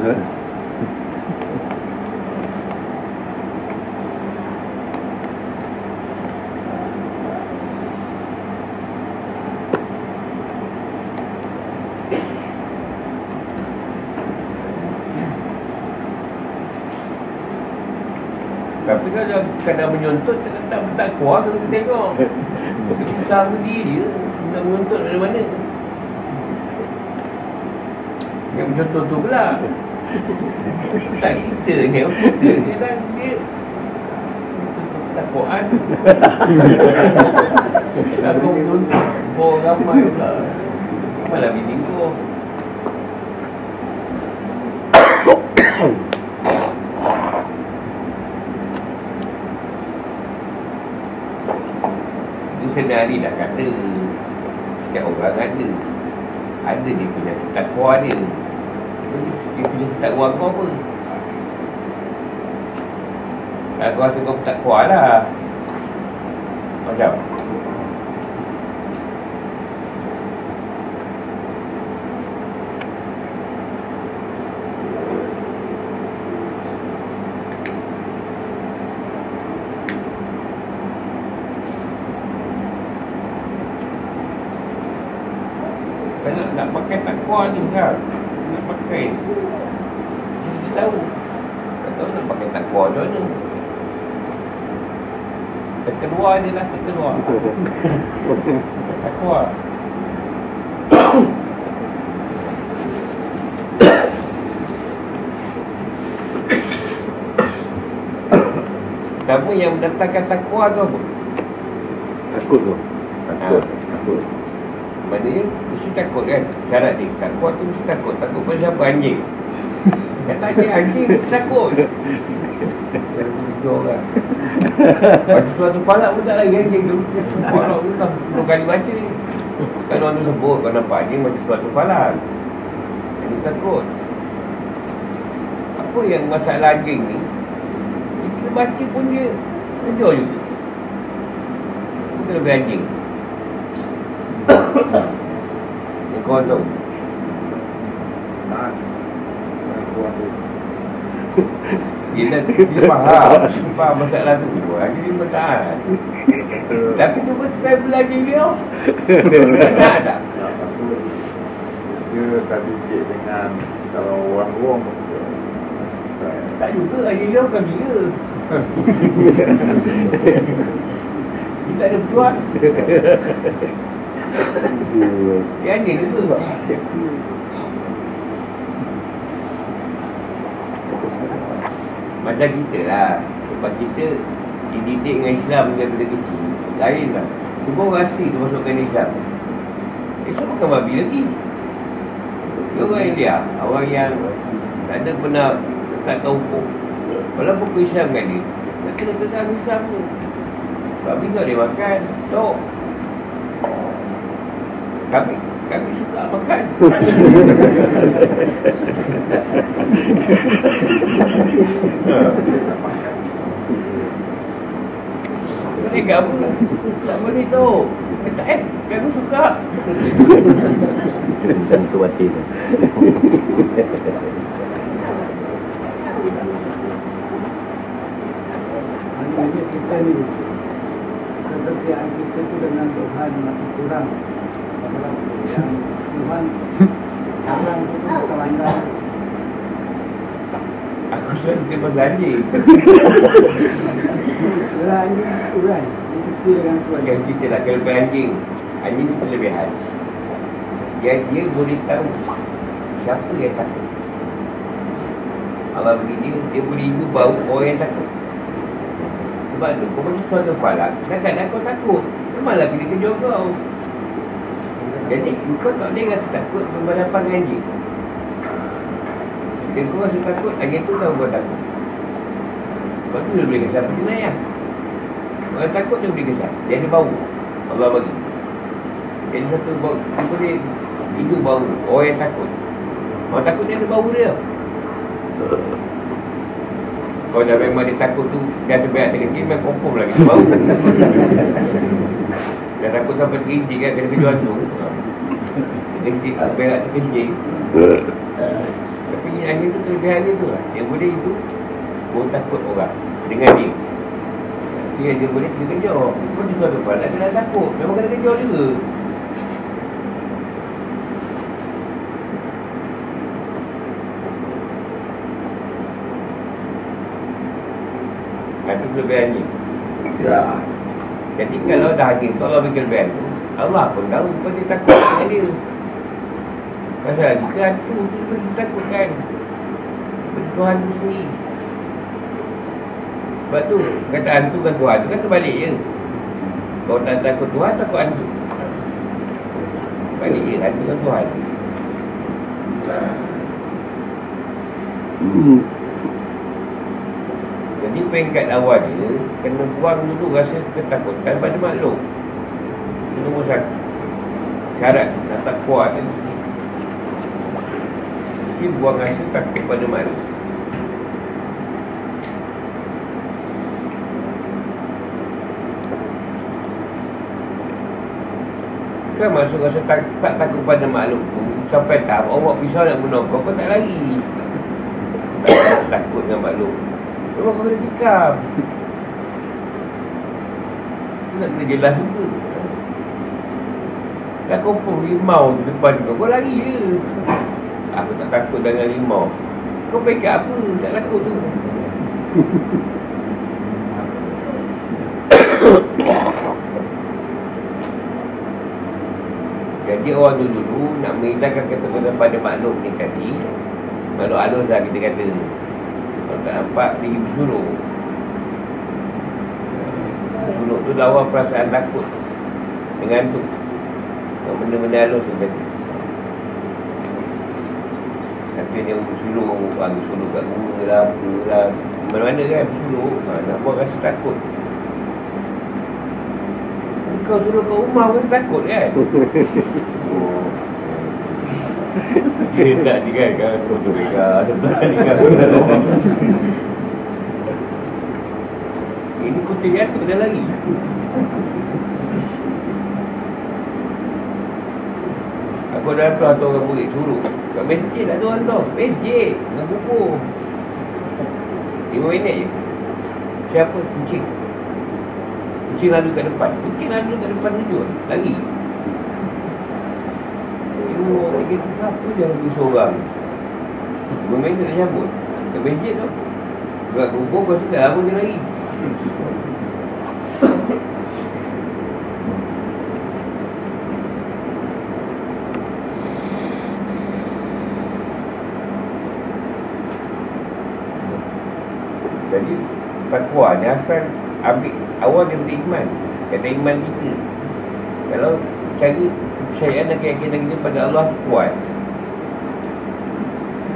Ha? Tapi kalau kadang menyontot Tak tak, tak kuat kalau kita tengok? Berdiri dia Nak menyontot dari mana? Yang menyontot tu pula. Tak kita ni Kita ni lah dia Tak kuat Tak menyontot Bawa ramai pula. Malah bini kau Itu senari dah kata Setiap orang ada. Ada dia punya takwa dia. Dia punya takwa kau apa? Aku rasa kau tak kuat lah. Macam Kalau nak pakai takwa ni kan Nak pakai Kita tahu Tak tahu nak pakai takwa macam mana Terkeluar je lah terkeluar Takwa Kamu yang mendatangkan takwa tu apa? Takut tu. Takut. Takut. Maknanya mesti takut kan Syarat dia Takut tu mesti takut Takut pada siapa anjing Kata anjing anjing mesti takut. Kalau begitu orang Baca suatu palak pun tak lagi anjing. Tu Palak tu tak 10 kali baca ni. Kan orang tu sebut Kau nampak anjing baca suatu palak. Jadi takut. Apa yang masalah anjing ni? Kita baca pun dia Kejar juga. Kita lebih anjing. Kau tahu? Tak. Tu. Dia, dia faham. Dia faham masalah tu. Lagi dia bertahan. Tapi cuba sekali belajar dia Tak? Takut. Dia tak fikir dengan kalau orang luar saya Tak juga lagi dia bukan dia Dia tak ada tuan Dia anjing juga Macam kita lah. Sebab kita dididik dengan Islam daripada kecil. Lain lah. Semua orang asli tu masukkan Islam. Islam bukan babi lagi. Dia orang India Orang yang tak ada pernah tak tahu hukum. Walaupun ke Islam kan dia. Tak kena tekan Islam tu. Babi tak dia makan. Tok. Kami kami suka makan Boleh apa? Tak boleh tu. Eh, tak eh, kami suka. Dan. Maknanya kita ni Kesetiaan kita tu dengan Tuhan masih kurang Aku suka pasal anjing. Bila anjing kurang Dia setia dengan Tuhan Yang cerita lah, kelebihan anjing. Anjing ni kelebihan. Dia, dia boleh tahu siapa yang takut. Allah bagi dia, dia boleh ibu bau orang yang takut. Sebab tu, kau macam suatu falak, kadang-kadang kau takut. Memanglah bila kejar kau. Jadi, kau tak boleh rasa takut berhadapan dengan anjing. Bila kau rasa takut, anjing tu kau takut. Sebab tu dia boleh kesan pergi ayah. Orang takut dia boleh kesan. Dia ada bau. Allah bagi. Jadi satu bau, dia boleh itu bau. Orang yang takut. Orang takut dia ada bau dia. Kalau dah memang dia takut tu, dia ada berat dia kecil, memang confirm lagi bau. *laughs* dia takut sampai terincik kan, kena kejual tu. Dia kecil, berat terkencing. Tapi hanya tu kelebihan dia tu lah. Dia boleh itu, pun takut orang dengan dia. Dia, dia boleh dia kejar. Kau di suatu pada kena takut. Memang kena kejar juga. Itu kelebihan ni Ya. Jadi kalau hakim tu Allah kelebihan tu Allah pun tahu kau dia takut dengan dia. Pasal jika hantu tu dia takut kan Tuhan tu sendiri. Sebab tu kata hantu kan Tuhan tu kan terbalik je. Kau tak takut Tuhan takut hantu. Balik je hantu kan Tuhan. Hmm. Jadi peringkat awal dia Kena buang dulu rasa ketakutan pada makhluk. Itu nombor satu. Syarat nak tak kuat kan Jadi buang rasa takut pada makhluk. Kan masuk rasa tak, tak takut pada makhluk Sampai tahap awak pisau nak bunuh kau tak lari? *coughs* Tak takut dengan makhluk Kau kena tikam Kau nak kena jelas juga. Dah confirm limau tu depan kau Kau lari je. Aku tak takut dengan limau. Kau pekat apa? Tak takut tu. *coughs* Jadi orang tu dulu nak menghilangkan ketakutan pada makhluk ni tadi Makhluk halus lah kita kata. Kalau tak nampak pergi bersuruh Bersuruh tu lawan perasaan takut. Dengan tu Kalau Benda-benda halus tu tadi Tapi dia bersuruh ah, Bersuruh kat bunga lah Apa lah. Mana-mana kan bersuruh ha, Nak buat rasa takut. Kau suruh kat rumah kau takut kan? *laughs* Dia tak ni kan kan kau tu pegang sebelah ni kan. Ini kucing jatuh dah lari. Aku dah hantar tu orang murid suruh. Kat masjid tak ada orang tu. Masjid. Dengan buku. Lima minit je. Siapa kucing? Kucing lalu kat depan. Kucing lalu kat depan tu juga. Ibu orang kata siapa dia pergi seorang. Dia dah cabut. Kat masjid tu. Kat kubur lepas tu dah lama dia lari. Jadi takwa ni asal ambil awal daripada iman. Kata iman kita. Kalau cara kepercayaan dan keyakinan kita pada Allah kuat.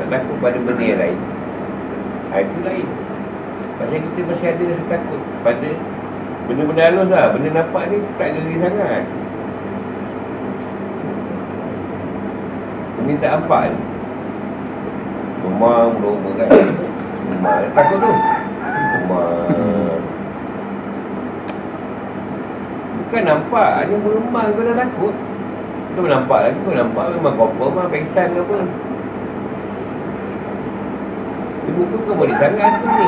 Tak takut pada benda yang lain. Ha, itu lain. Pasal kita masih ada rasa takut pada benda-benda halus lah. Benda nampak ni tak geri sangat. Benda tak nampak ni. Rumah, rumah kan. Rumah, takut tu. Rumah. Bukan nampak, hanya beremang kau dah takut. Kau nampak lagi, kau nampak memang kopel mah, pengsan ke apa. Di muka kau boleh sangat tu ni.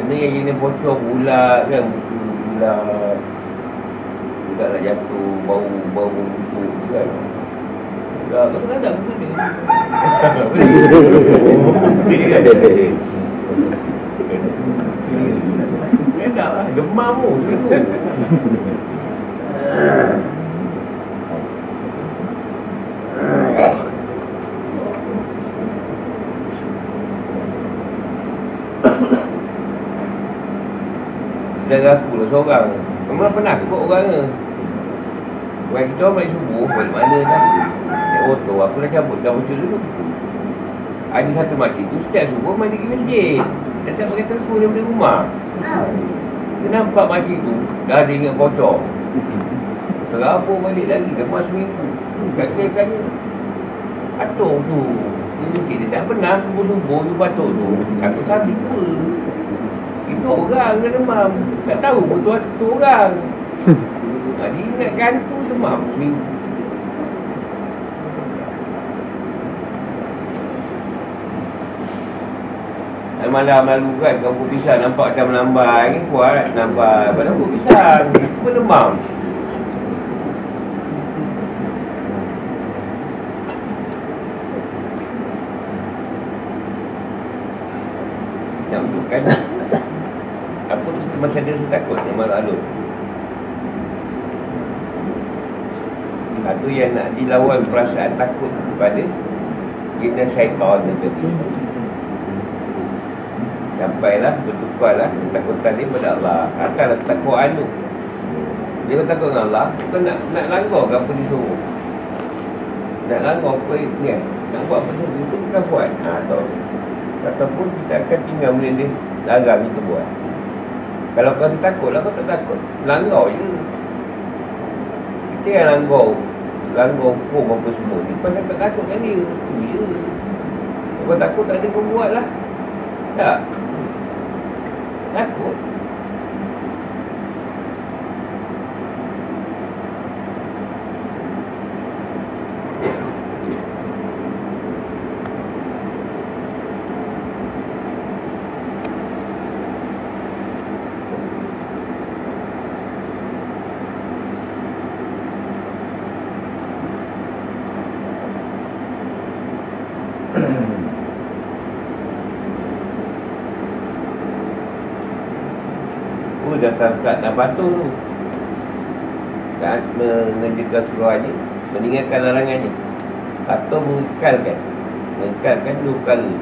Kena yang jenis bocor bulat kan, muka bulat. Bulat nak jatuh, bau, bau busuk kan. Dah, kau tak muka ni. Enak *laughs* lah, *laughs* *laughs* demam tu. Saudara aku lah seorang. Memang pernah kot orang ni Orang kita orang balik subuh Balik mana dah Naik motor Aku dah cabut dah bocor dulu. Ada satu makcik tu Setiap subuh mandi pergi masjid. Dan saya pakai telefon daripada rumah Dia nampak makcik tu Dah ada ingat bocor. Terabur balik lagi Lepas seminggu. Kata-kata Atuk tu Dia mesti dia tak pernah Subuh-subuh tu batuk tu. Aku sabi apa Itu orang yang demam. Tak tahu pun tu, tu orang. *laughs* Dia ingatkan tu demam seminggu Malam lalu kan kau pisang nampak macam melambai ni kuat nampak pada aku pisang? Apa demam? Kan. Apa tu masih ada rasa takut Yang malu alun Satu yang nak dilawan perasaan takut kepada Kita syaitan tadi Sampailah bertukarlah ketakutan dia pada Allah. Akanlah takut anu Dia kata takut dengan Allah Kau nak, nak langgar ke apa dia suruh Nak langgar apa ni? Kan Nak buat apa saja itu bukan buat. Ha, atau, Ataupun kita akan tinggal benda dia Larang kita buat. Kalau kau takut lah kau tak takut. Langgar je. Kita yang langgar Langgar hukum apa semua ni Pasal tak takut kan dia. Ya Kau takut tak ada kau buat lah. Tak Takut Oh datang kat patuh tu Saat mengerjakan surah ni Meninggalkan larangannya Atau mengekalkan. Mengekalkan dua kali.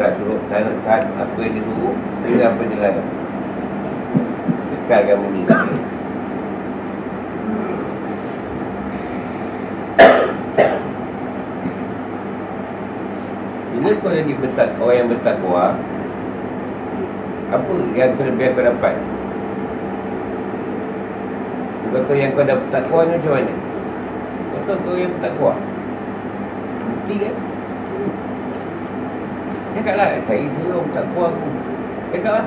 Tak suruh tak, tak, Apa yang dia suruh Dengan apa yang dia larang Kekalkan benda Bila kau jadi bertak, orang yang bertakwa apa yang kau dapat? Kata yang kau dapat takwa ni macam mana? Kata kau yang takwa. Bukti kan? Cakaplah, saya belum takwa aku. Cakaplah.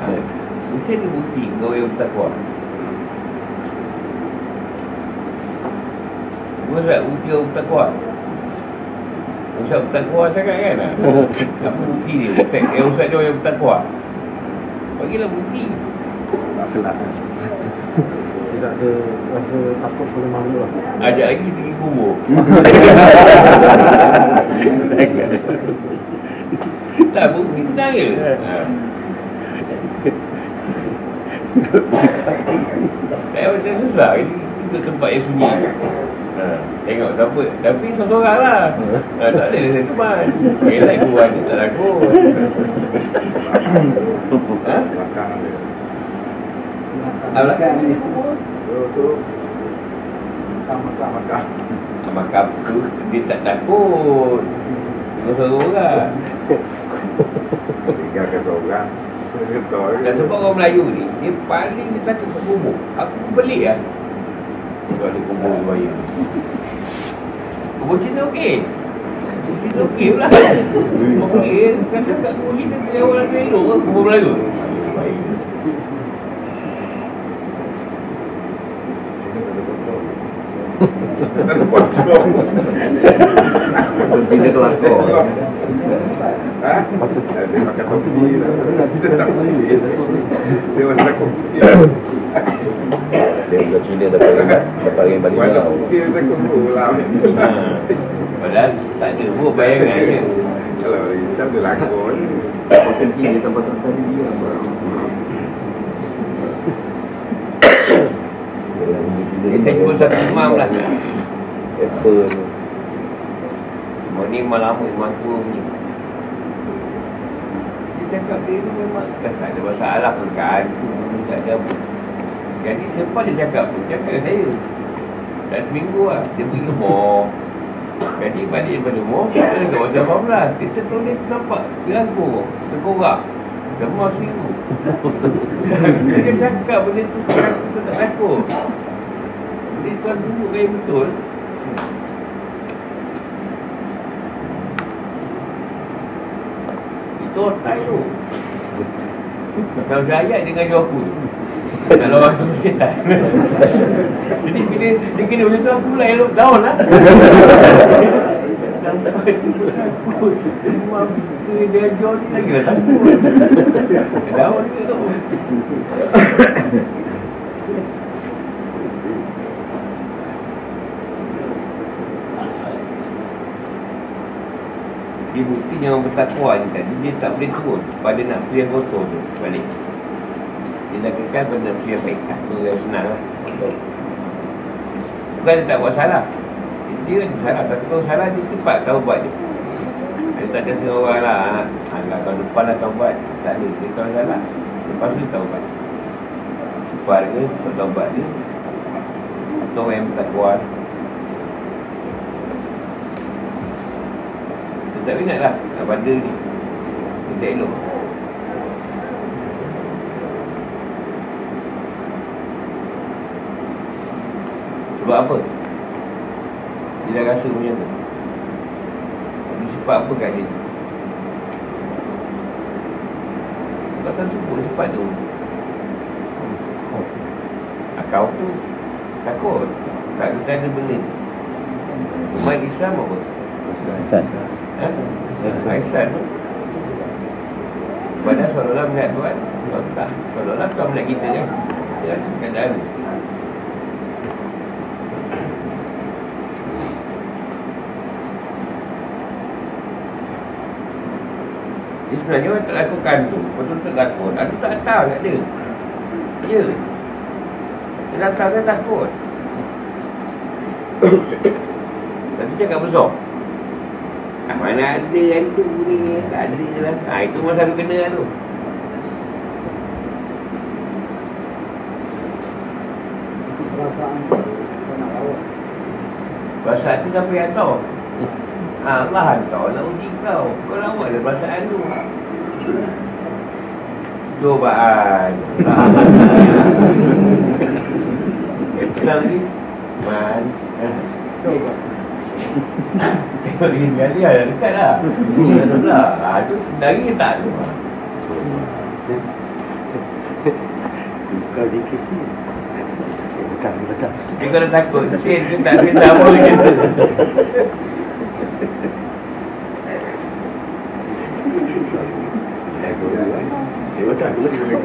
ha. *coughs* Mesti ada bukti kau yang bertakwa. Ustaz, bukti kau bertakwa. Ustaz bertakwa sangat kan? *laughs* Apa bukti dia? Ustaz, eh, Ustaz dia yang bertakwa. Bagilah bukti. Tak selak *laughs* Tidak ada rasa takut pada malu lah. Ajak lagi tinggi kubur. *laughs* tak, bukti senang je. Ha. Tak macam susah. Ini itu tempat yang sunyi. Ha. Tengok siapa. Tapi seorang-seorang lah. Ha, tak ada dia teman. Relax keluar ni tak takut. ha? Belakang dia. Ah, belakang ni. Tu tu. Makan-makan-makan. Makam tu dia tak takut. Dia seorang-seorang. Tinggalkan seorang. Betul. Dan sebab orang Melayu ni, dia paling dia takut kat kubur. Aku pelik lah. Sebab dia kubur di baya. Kubur Cina okey. Kubur okey pula. Okey. Kan kat kubur Cina, dia orang elok ke kubur Melayu? Tak ada pocong. Bila kelakor Ha? Dia makan topi lah. Kita tak boleh. Dia orang *laughs* takut Dia paling Dah paling balik Warna malau putih dia takut pula. Ha. Padahal tak ada pun bayangan dia. Kalau risau dia lakon. Makan kiri tempat tadi dia Dia saya jumpa satu imam lah. Apple Imam ni imam lama, imam tua ni. Dia cakap dia ni memang kan tak ada masalah pun kan. Tak ada apa. Jadi selepas dia cakap tu, cakap saya. Tak seminggu lah. Dia pergi rumah. Jadi balik daripada rumah, kita dekat WhatsApp 14. Kita tulis nampak, aku. Terkorak. Demam seminggu. dia cakap benda tu, kita tak takut. Dia tuan duduk gaya betul. Itu otak tu. Pasal ayat dia ngajar aku tu. Kalau orang tu setan. Jadi bila dia kena macam tu aku pula elok down lah. Dia ajar ni lagi lah takut. Down juga tu. Dia bukti yang bertakwa ni tadi Dia tak boleh turun. Pada nak pilih kotor tu Balik. Dia dah kekal pada nak pilih baik. Ah, Tu yang senang lah. Bukan dia tak buat salah. Dia ada salah. Tapi kalau salah dia cepat tahu buat dia Dia tak setengah orang lah. Alah kalau depan lah tahu buat. Tak ada. Dia tahu salah Lepas tu dia tahu buat. Cepat ke Tahu buat dia Atau orang yang bertakwa tak minat lah nak pada ni. Tak elok. Sebab apa? Dia dah rasa macam tu. Dia sifat apa kat dia? Pasal sebut sifat tu. Kau tu takut. Tak ada benda. Umat Islam apa? Hasan. Ha? Aisyah tu Padahal seolah-olah melihat Tuhan Kalau tak Seolah-olah Tuhan melihat kita kan Dia rasa keadaan Dia sebenarnya orang tak lakukan tu. Betul-betul takut. Aku tak tahu kat dia. Ya. Dia datang kan takut. Tapi cakap besar Ah, mana ada hantu ni Tak ada lah. Ha, Itu masa aku kena lah tu. Perasaan tu siapa yang tahu ha, Allah hantar nak uji kau. Kau lawak ada perasaan tu. Cobaan Islam ni Man coba Tengok dia sekali lah Dah dekat lah Dah sebelah ha, tu Dari tak tu Suka di kisi. Bukan, bukan. Dia kalau takut Sen tu tak ada sama je Eh, betul. Aku lagi boleh.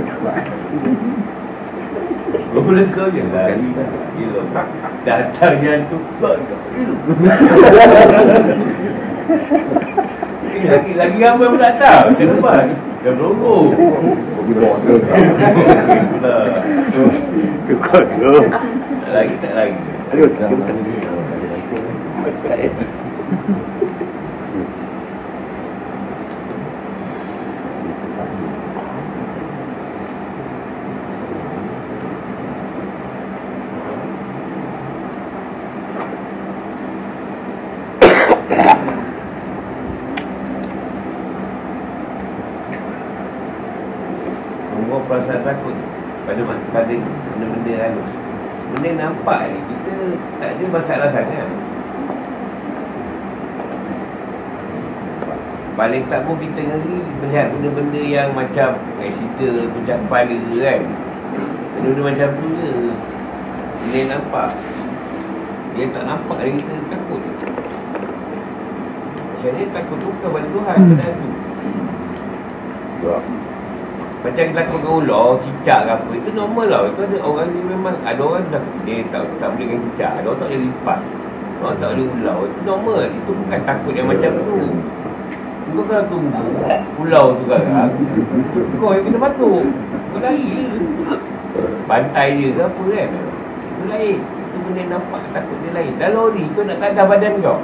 Boleh kau je lah Gila Datang yang tu Eh, *laughs* lagi lagi ramai pun tak tahu. Kenapa? Dah bawa tu. Tak lagi tak lagi. Aduh, tak betul. Membawa perasaan takut pada pada benda-benda lalu. Benda nampak ni kita tak ada masalah sangat. Paling tak pun kita ngeri melihat benda-benda yang macam cerita puncak kepala kan. Benda-benda macam tu je. Dia nampak. Dia tak nampak dari kita takut. Macam ni takut tu bukan pada Tuhan. Pada tu. Macam takut dengan ular, cicak ke apa Itu normal lah. Itu ada orang ni memang Ada orang dah Dia tak, tak boleh dengan cicak. Ada orang tak boleh lipas. Orang tak boleh ular. Itu normal. Itu bukan takut yang macam tu. Kau kalau tunggu Pulau tu garang Kau yang kena batuk. Kau lari. Bantai dia ke apa kan. Itu lain Itu benda nampak takut dia lain. Dah lori kau nak tadah badan kau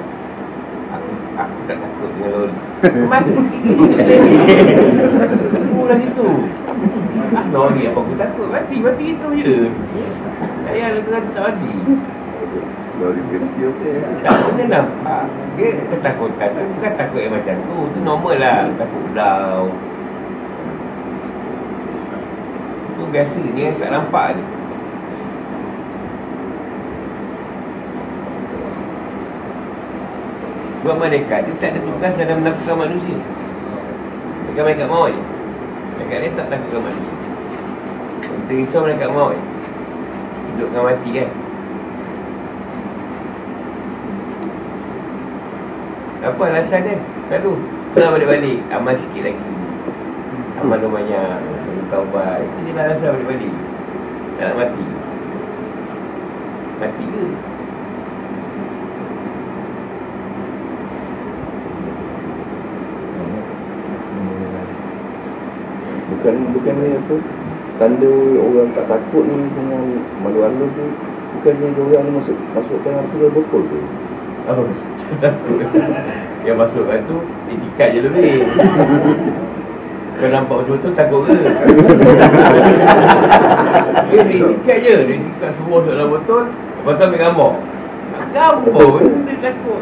Aku, aku tak takut dengan lori Mati Mula situ Ah lori apa aku takut? Mati, mati itu je. Tak payah lah kata tak mati. Lori berhenti okey. Tak benda nampak Dia ketakutan. Tu bukan takut yang macam tu Tu normal lah. Takut ulau. Tu biasa ni yang tak nampak je Sebab malaikat dia tak ada tugas dalam menakutkan manusia. Mereka malaikat maut je. Malaikat dia tak takutkan manusia. Kita risau malaikat maut je. Hidup dengan mati kan. Apa alasan dia? Selalu Pernah balik-balik Amal sikit lagi. Amal tu banyak Taubat Itu je lah alasan balik-balik Tak nak mati. Mati ke? Bukan bukannya apa tanda orang tak takut ni dengan malu-malu tu bukannya orang ni masuk masukkan apa dah betul tu Oh, takut. *laughs* Yang masuk kat tu, etikat je lebih. *laughs* Kau nampak betul-betul takut ke? *laughs* Dia ni etikat je. Dia etikat semua masuk dalam botol. Lepas tu ambil gambar. Gambar dia takut.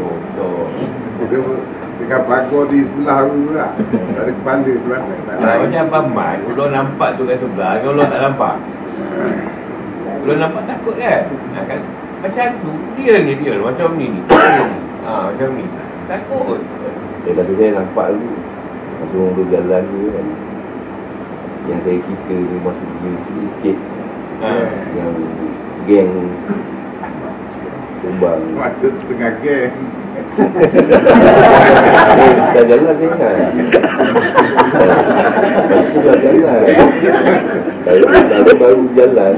Oh, so. Dengan pagar di sebelah aku lah. Tak ada kepala tak Nah, lain. macam Abang Mat, kalau nampak tu kat sebelah, kalau tak nampak. Kalau nampak takut kan? Ha, kan? Macam tu, dia ni dia macam ni ni. Ha, macam ni. Takut. Eh tapi saya nampak tu Masa orang berjalan tu kan Yang saya kita tu masa dia sikit Ha. Yang geng Tumbang Masa tengah geng. Baru, jalan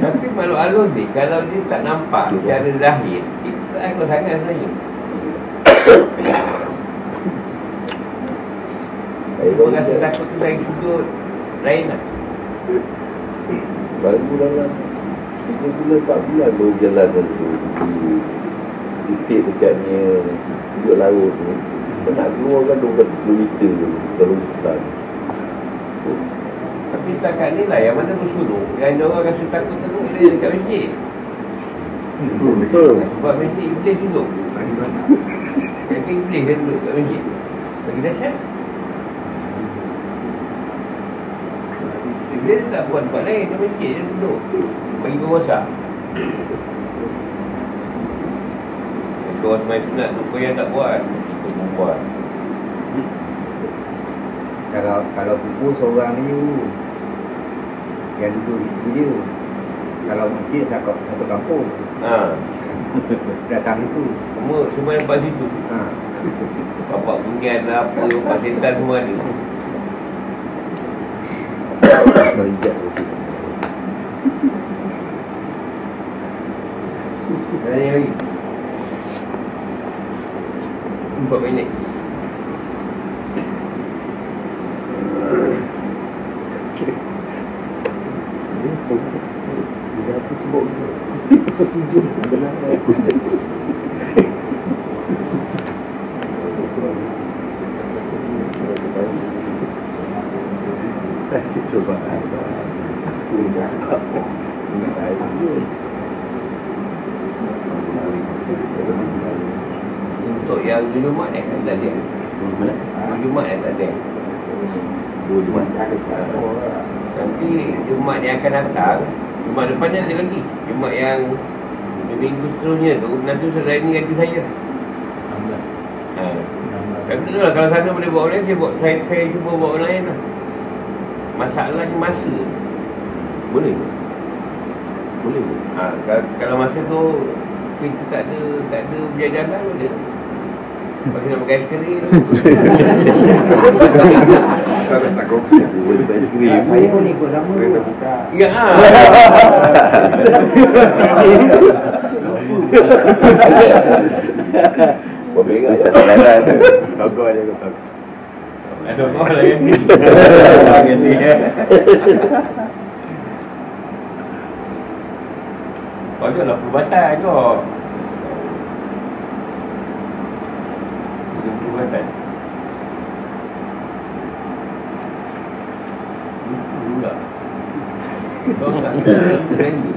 Tapi makhluk halus ni, kalau dia tak nampak secara zahir, itu tak takut sangat sebenarnya. Saya Dia baru rasa takut tu dari sudut lain lah. Baru dalam Tiga bulan, empat bulan baru jalan tu Di titik dekatnya Duduk laut tu Kita nak keluar kan 12 kilometer Dalam hutan Tapi setakat ni lah, yang mana bersuruh, yang ada orang rasa takut teruk dia dekat masjid. Betul Sebab masjid iblis duduk. Jadi iblis dia duduk kat masjid. Bagi dahsyat. Iblis tak buat tempat lain, dia masjid dia duduk. Bagi berwasa. Kau semai sunat kau yang tak buat. Kita pun buat. Kalau kalau kumpul seorang ni yang duduk itu dia. Kalau masjid satu, satu kampung Ha. *laughs* datang itu. Semua semua yang lepas situ. Ha. Bapak bunyian lah apa, bapak setan semua ada. *coughs* Tanya lagi. Empat minit. Cuba Untuk yang Jumat ni kan tak ada. Jumat ni tak ada. Nanti Jumat yang akan datang, Jumat depan ni ada lagi. Jumat yang minggu seterusnya tu, nanti saudara ni ganti saya. Ha. Tapi tu lah, kalau sana boleh buat online, saya, buat, saya, saya cuba buat online lah. Masalahnya masa. Boleh Boleh Ha, kalau, kalau masa tu kita tak ada tak ada berjalan boleh. Pasal nak pakai skrin. Tak ada tak kopi. Boleh buat skrin Saya pun ikut sama Boleh tu. tak buka. Ya. Buat berak je Jalan Togok je kau togok Ada kau yang ni. Yang ni. Kau je lah perubatan kau. Perubatan. Itu pula. Kau